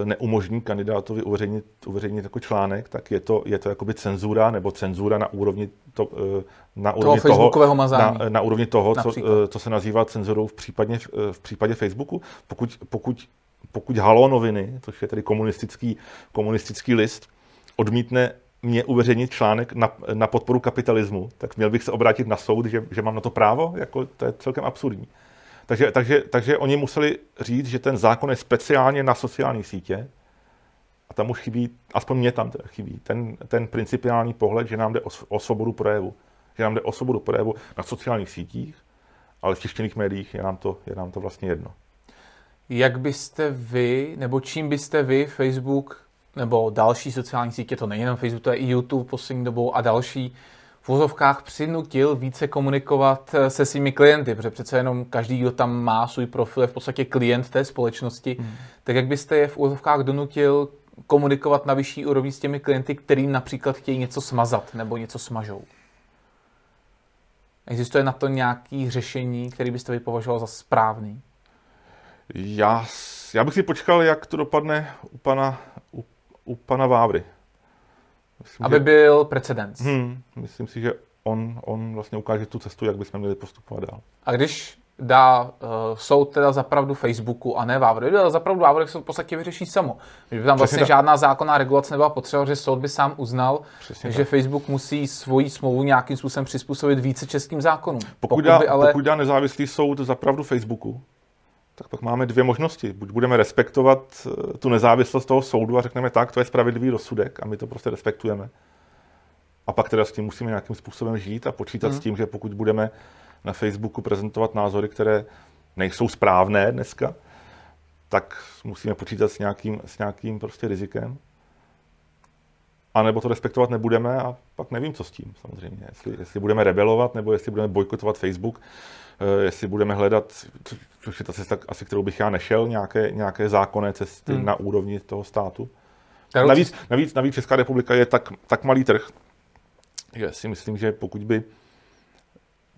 neumožní kandidátovi uveřejnit, uveřejnit jako článek, tak je to, je to jakoby cenzura nebo cenzura na úrovni, to, eh, na úrovni toho, toho na, na úrovni toho, co, eh, co se nazývá cenzurou v, případě, v případě Facebooku. Pokud, pokud, pokud Halo noviny, což je tedy komunistický, komunistický list, odmítne mě uveřejnit článek na, na podporu kapitalismu, tak měl bych se obrátit na soud, že, že mám na to právo? Jako, to je celkem absurdní. Takže, takže, takže oni museli říct, že ten zákon je speciálně na sociální sítě a tam už chybí, aspoň mě tam chybí, ten, ten principiální pohled, že nám jde o, o svobodu projevu. Že nám jde o svobodu projevu na sociálních sítích, ale v tištěných médiích je nám to, je nám to vlastně jedno. Jak byste vy, nebo čím byste vy Facebook nebo další sociální sítě, to není jenom Facebook, to je i YouTube poslední dobou a další, v vozovkách přinutil více komunikovat eh, se svými klienty, protože přece jenom každý, kdo tam má svůj profil, je v podstatě klient té společnosti. Hmm. Tak jak byste je v vozovkách donutil komunikovat na vyšší úrovni s těmi klienty, kterým například chtějí něco smazat nebo něco smažou? Existuje na to nějaké řešení, který byste vy považoval za správný? Já, já bych si počkal, jak to dopadne u pana, u u pana Vávry. Myslím, Aby že... byl precedens. Hmm, myslím si, že on, on vlastně ukáže tu cestu, jak bychom měli postupovat dál. A když dá uh, soud teda zapravdu Facebooku a ne Vávrovi. Dá zapravdu Vávrovi, se to v podstatě vyřeší samo. Že by tam vlastně tak. žádná zákonná regulace nebyla potřeba, že soud by sám uznal, Přesně že tak. Facebook musí svoji smlouvu nějakým způsobem přizpůsobit více českým zákonům. Pokud, pokud, dá, by ale... pokud dá nezávislý soud zapravdu Facebooku, tak pak máme dvě možnosti. Buď budeme respektovat eh, tu nezávislost toho soudu a řekneme tak, to je spravedlivý rozsudek a my to prostě respektujeme. A pak teda s tím musíme nějakým způsobem žít a počítat hmm. s tím, že pokud budeme na Facebooku prezentovat názory, které nejsou správné dneska, tak musíme počítat s nějakým, s nějakým prostě rizikem. A nebo to respektovat nebudeme a pak nevím, co s tím samozřejmě. Jestli, jestli budeme rebelovat, nebo jestli budeme bojkotovat Facebook, eh, jestli budeme hledat, což je ta cesta, asi kterou bych já nešel, nějaké, nějaké zákonné cesty hmm. na úrovni toho státu. Navíc, navíc, navíc Česká republika je tak, tak malý trh, že si myslím, že pokud by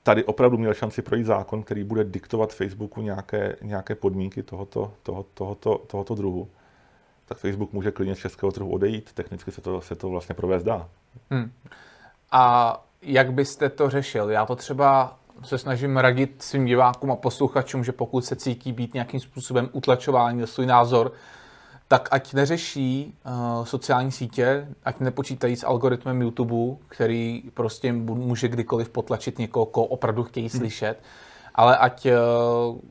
tady opravdu měl šanci projít zákon, který bude diktovat Facebooku nějaké, nějaké podmínky tohoto, toho, tohoto, tohoto druhu, tak Facebook může klidně z českého trhu odejít. Technicky se to, se to vlastně provést dá. Hmm. A jak byste to řešil? Já to třeba se snažím radit svým divákům a posluchačům, že pokud se cítí být nějakým způsobem utlačování za svůj názor, tak ať neřeší uh, sociální sítě, ať nepočítají s algoritmem YouTube, který prostě může kdykoliv potlačit někoho, koho opravdu chtějí hmm. slyšet, ale ať uh,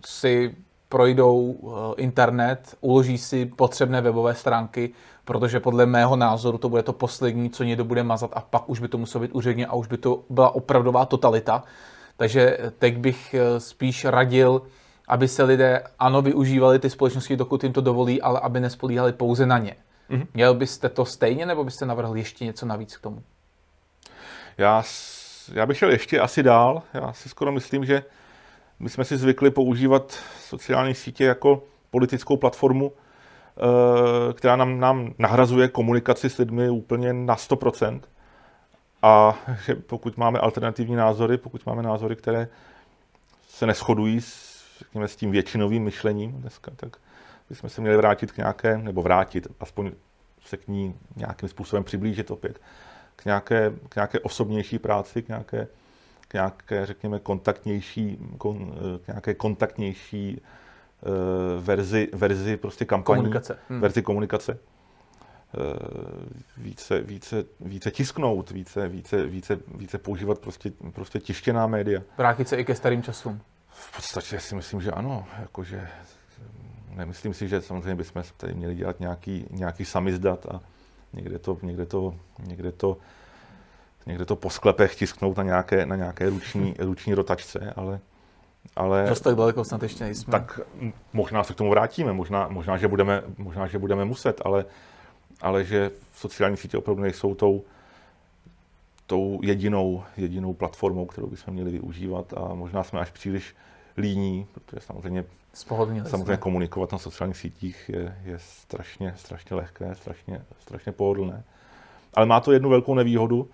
si projdou uh, internet, uloží si potřebné webové stránky, protože podle mého názoru to bude to poslední, co někdo bude mazat a pak už by to muselo být úředně a už by to byla opravdová totalita. Takže teď bych spíš radil aby se lidé, ano, využívali ty společnosti, dokud jim to dovolí, ale aby nespolíhali pouze na ně. Mm-hmm. Měl byste to stejně, nebo byste navrhl ještě něco navíc k tomu? Já, já bych šel ještě asi dál. Já si skoro myslím, že my jsme si zvykli používat sociální sítě jako politickou platformu, eh, která nám, nám nahrazuje komunikaci s lidmi úplně na 100%. A že pokud máme alternativní názory, pokud máme názory, které se neschodují s řekněme, s tím většinovým myšlením dneska, tak bychom se měli vrátit k nějaké, nebo vrátit, aspoň se k ní nějakým způsobem přiblížit opět, k nějaké, k nějaké osobnější práci, k nějaké, k nějaké řekněme, kontaktnější, kon, k nějaké kontaktnější uh, verzi, verzi prostě kampaní, komunikace. Hmm. verzi komunikace. Uh, více, více, více tisknout, více, více, více, více používat prostě, prostě tištěná média. Vrátit se i ke starým časům. V podstatě si myslím, že ano. Jakože, nemyslím si, že samozřejmě bychom tady měli dělat nějaký, nějaký samizdat a někde to, někde to, někde to, někde to po sklepech tisknout na nějaké, na nějaké ruční, ruční rotačce, ale ale Zase tak daleko snad ještě nejsme. Tak možná se k tomu vrátíme, možná, možná, že, budeme, možná že budeme muset, ale, ale že sociální sítě opravdu nejsou tou, tou jedinou, jedinou platformou, kterou bychom měli využívat a možná jsme až příliš líní, protože samozřejmě, samozřejmě komunikovat na sociálních sítích je, je strašně, strašně lehké, strašně, strašně pohodlné. Ale má to jednu velkou nevýhodu,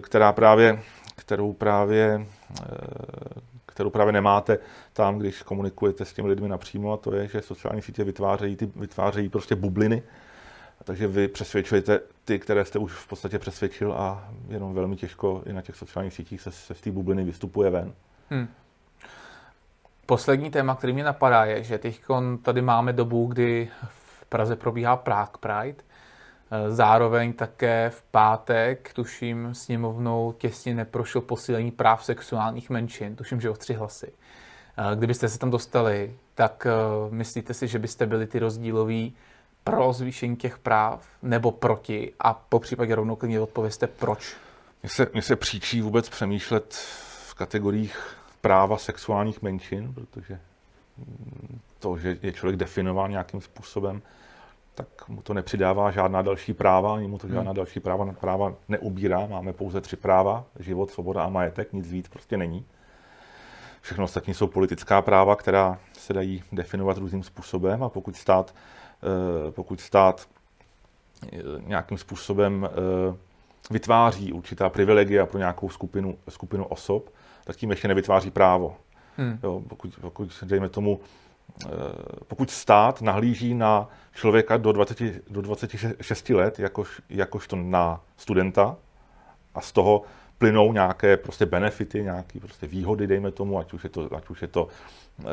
která právě, kterou právě, eh, kterou právě nemáte tam, když komunikujete s těmi lidmi napřímo, a to je, že sociální sítě vytvářejí, ty, vytvářejí prostě bubliny, takže vy přesvědčujete ty, které jste už v podstatě přesvědčil a jenom velmi těžko i na těch sociálních sítích se, se z té bubliny vystupuje ven. Hmm. Poslední téma, který mě napadá, je, že teď tady máme dobu, kdy v Praze probíhá Prague Pride. Zároveň také v pátek, tuším, sněmovnou těsně neprošel posílení práv sexuálních menšin, tuším, že o tři hlasy. Kdybyste se tam dostali, tak eh, myslíte si, že byste byli ty rozdíloví pro zvýšení těch práv nebo proti a po případě rovnou klidně odpověste proč? Mně se, mně se příčí vůbec přemýšlet v kategoriích práva sexuálních menšin, protože to, že je člověk definován nějakým způsobem, tak mu to nepřidává žádná další práva, ani mu to žádná hmm. další práva, práva neubírá. Máme pouze tři práva, život, svoboda a majetek, nic víc prostě není. Všechno ostatní jsou politická práva, která se dají definovat různým způsobem a pokud stát Eh, pokud stát eh, nějakým způsobem eh, vytváří určitá privilegia pro nějakou skupinu, skupinu osob, tak tím ještě nevytváří právo. Hmm. Jo, pokud, pokud, dejme tomu, pokud stát nahlíží na člověka do, 20, do 26 let jakož, jakožto na studenta a z toho plynou nějaké prostě benefity, nějaké prostě výhody, dejme tomu, ať už je to, ať už je to e,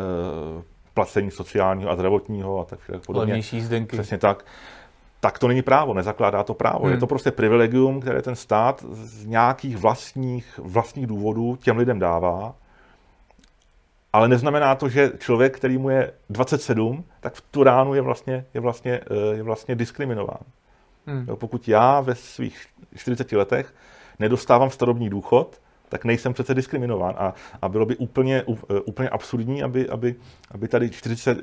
placení sociálního a zdravotního a tak podobně. Levnější jízdenky. Přesně tak. Tak to není právo, nezakládá to právo. Hmm. Je to prostě privilegium, které ten stát z nějakých vlastních, vlastních důvodů těm lidem dává. Ale neznamená to, že člověk, který mu je 27, tak v tu ránu je vlastně, je vlastně, eh, je vlastně diskriminován. Hmm. Jo, pokud já ve svých 40 letech nedostávám starobní důchod, tak nejsem přece diskriminován. A, a bylo by úplně, eh, úplně absurdní, aby, aby, aby tady, 40,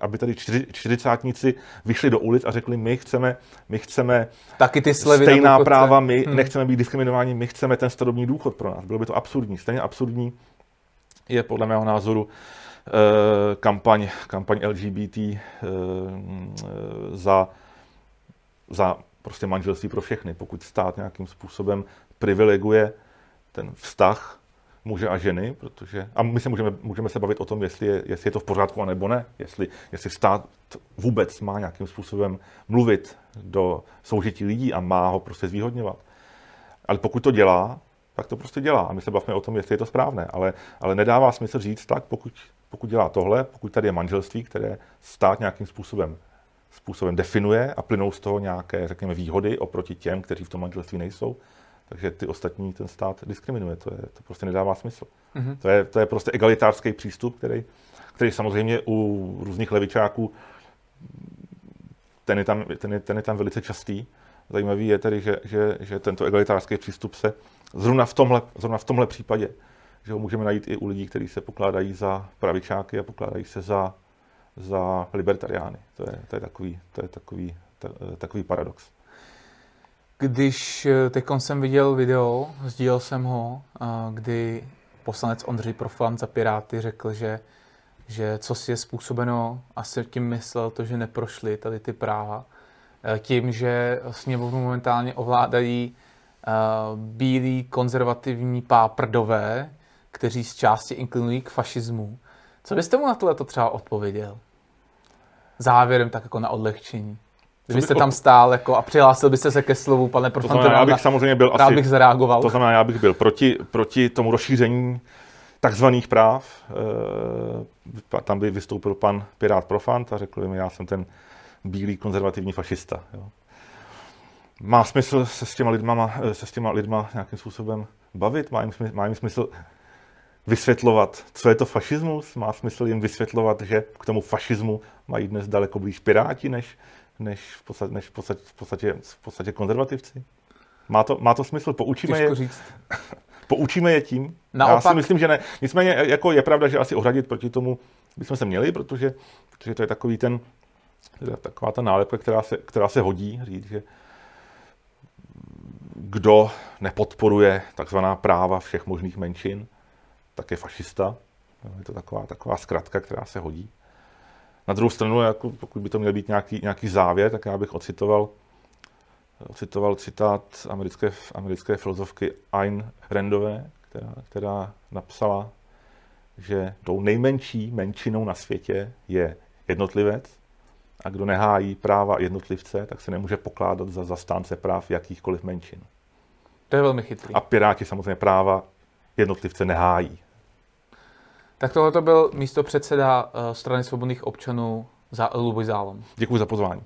aby tady čtyřicátníci vyšli do ulic a řekli, my chceme, my chceme Taky ty slevy stejná práva, my hmm. nechceme být diskriminováni, my chceme ten starobní důchod pro nás. Bylo by to absurdní. Stejně absurdní je podle mého názoru eh, kampaň, kampaň LGBT eh, za, za prostě manželství pro všechny. Pokud stát nějakým způsobem privileguje ten vztah muže a ženy, protože, a my se můžeme, můžeme se bavit o tom, jestli je, jestli je to v pořádku a nebo ne, jestli, jestli stát vůbec má nějakým způsobem mluvit do soužití lidí a má ho prostě zvýhodňovat. Ale pokud to dělá, tak to prostě dělá. A my se bavíme o tom, jestli je to správné. Ale, ale nedává smysl říct tak, pokud, pokud dělá tohle, pokud tady je manželství, které stát nějakým způsobem, způsobem definuje a plynou z toho nějaké, řekněme, výhody oproti těm, kteří v tom manželství nejsou, takže ty ostatní ten stát diskriminuje. To, je, to prostě nedává smysl. Mm-hmm. To, je, to je prostě egalitářský přístup, který, který samozřejmě u různých levičáků ten je tam, ten je, ten je tam velice častý. Zajímavý je tedy, že, že, že tento egalitářský přístup se zrovna v tomhle, zrovna v tomhle případě, že ho můžeme najít i u lidí, kteří se pokládají za pravičáky a pokládají se za, za libertariány. To je, to je takový, to je takový, takový paradox. Když eh, teď jsem viděl video, sdílel jsem ho, kdy poslanec Ondřej Profant za Piráty řekl, že, že co si je způsobeno, asi tím myslel to, že neprošly tady ty práva, eh, tím, že sněmovnu momentálně ovládají bílí konzervativní páprdové, kteří z části inklinují k fašismu. Co byste mu na tohle to třeba odpověděl? Závěrem tak jako na odlehčení. Kdybyste tam stál jako a přihlásil byste se ke slovu, pane profesore, já bych samozřejmě byl rád asi, bych zareagoval. To znamená, já bych byl proti, proti tomu rozšíření takzvaných práv. E, tam by vystoupil pan Pirát Profant a řekl mi, já jsem ten bílý konzervativní fašista. Jo. Má smysl se s těma lidma, se s těma lidma nějakým způsobem bavit? Má jim, smysl, má jim smysl vysvětlovat, co je to fašismus? Má smysl jim vysvětlovat, že k tomu fašismu mají dnes daleko blíž piráti, než, než, v podstatě, než v, podstatě, v, podstatě, v podstatě konzervativci? Má to, má to smysl? Poučíme Těžko je, říct. poučíme je tím? Naopak. Já si myslím, že ne. Nicméně jako je pravda, že asi ohradit proti tomu bychom se měli, protože, protože to je takový ten, taková ta nálepka, která se, která se hodí, říct, že kdo nepodporuje takzvaná práva všech možných menšin, tak je fašista. Je to taková, taková zkratka, která se hodí. Na druhou stranu, jako pokud by to měl být nějaký, nějaký závěr, tak já bych ocitoval, ocitoval citát americké, americké filozofky Ayn Randové, která, která napsala, že tou nejmenší menšinou na světě je jednotlivec a kdo nehájí práva jednotlivce, tak se nemůže pokládat za zastánce práv jakýchkoliv menšin. To je velmi chytrý. A Piráti samozřejmě práva jednotlivce nehájí. Tak tohle byl místo předseda eh, strany svobodných občanů za Luboj Zálom. Děkuji za pozvání.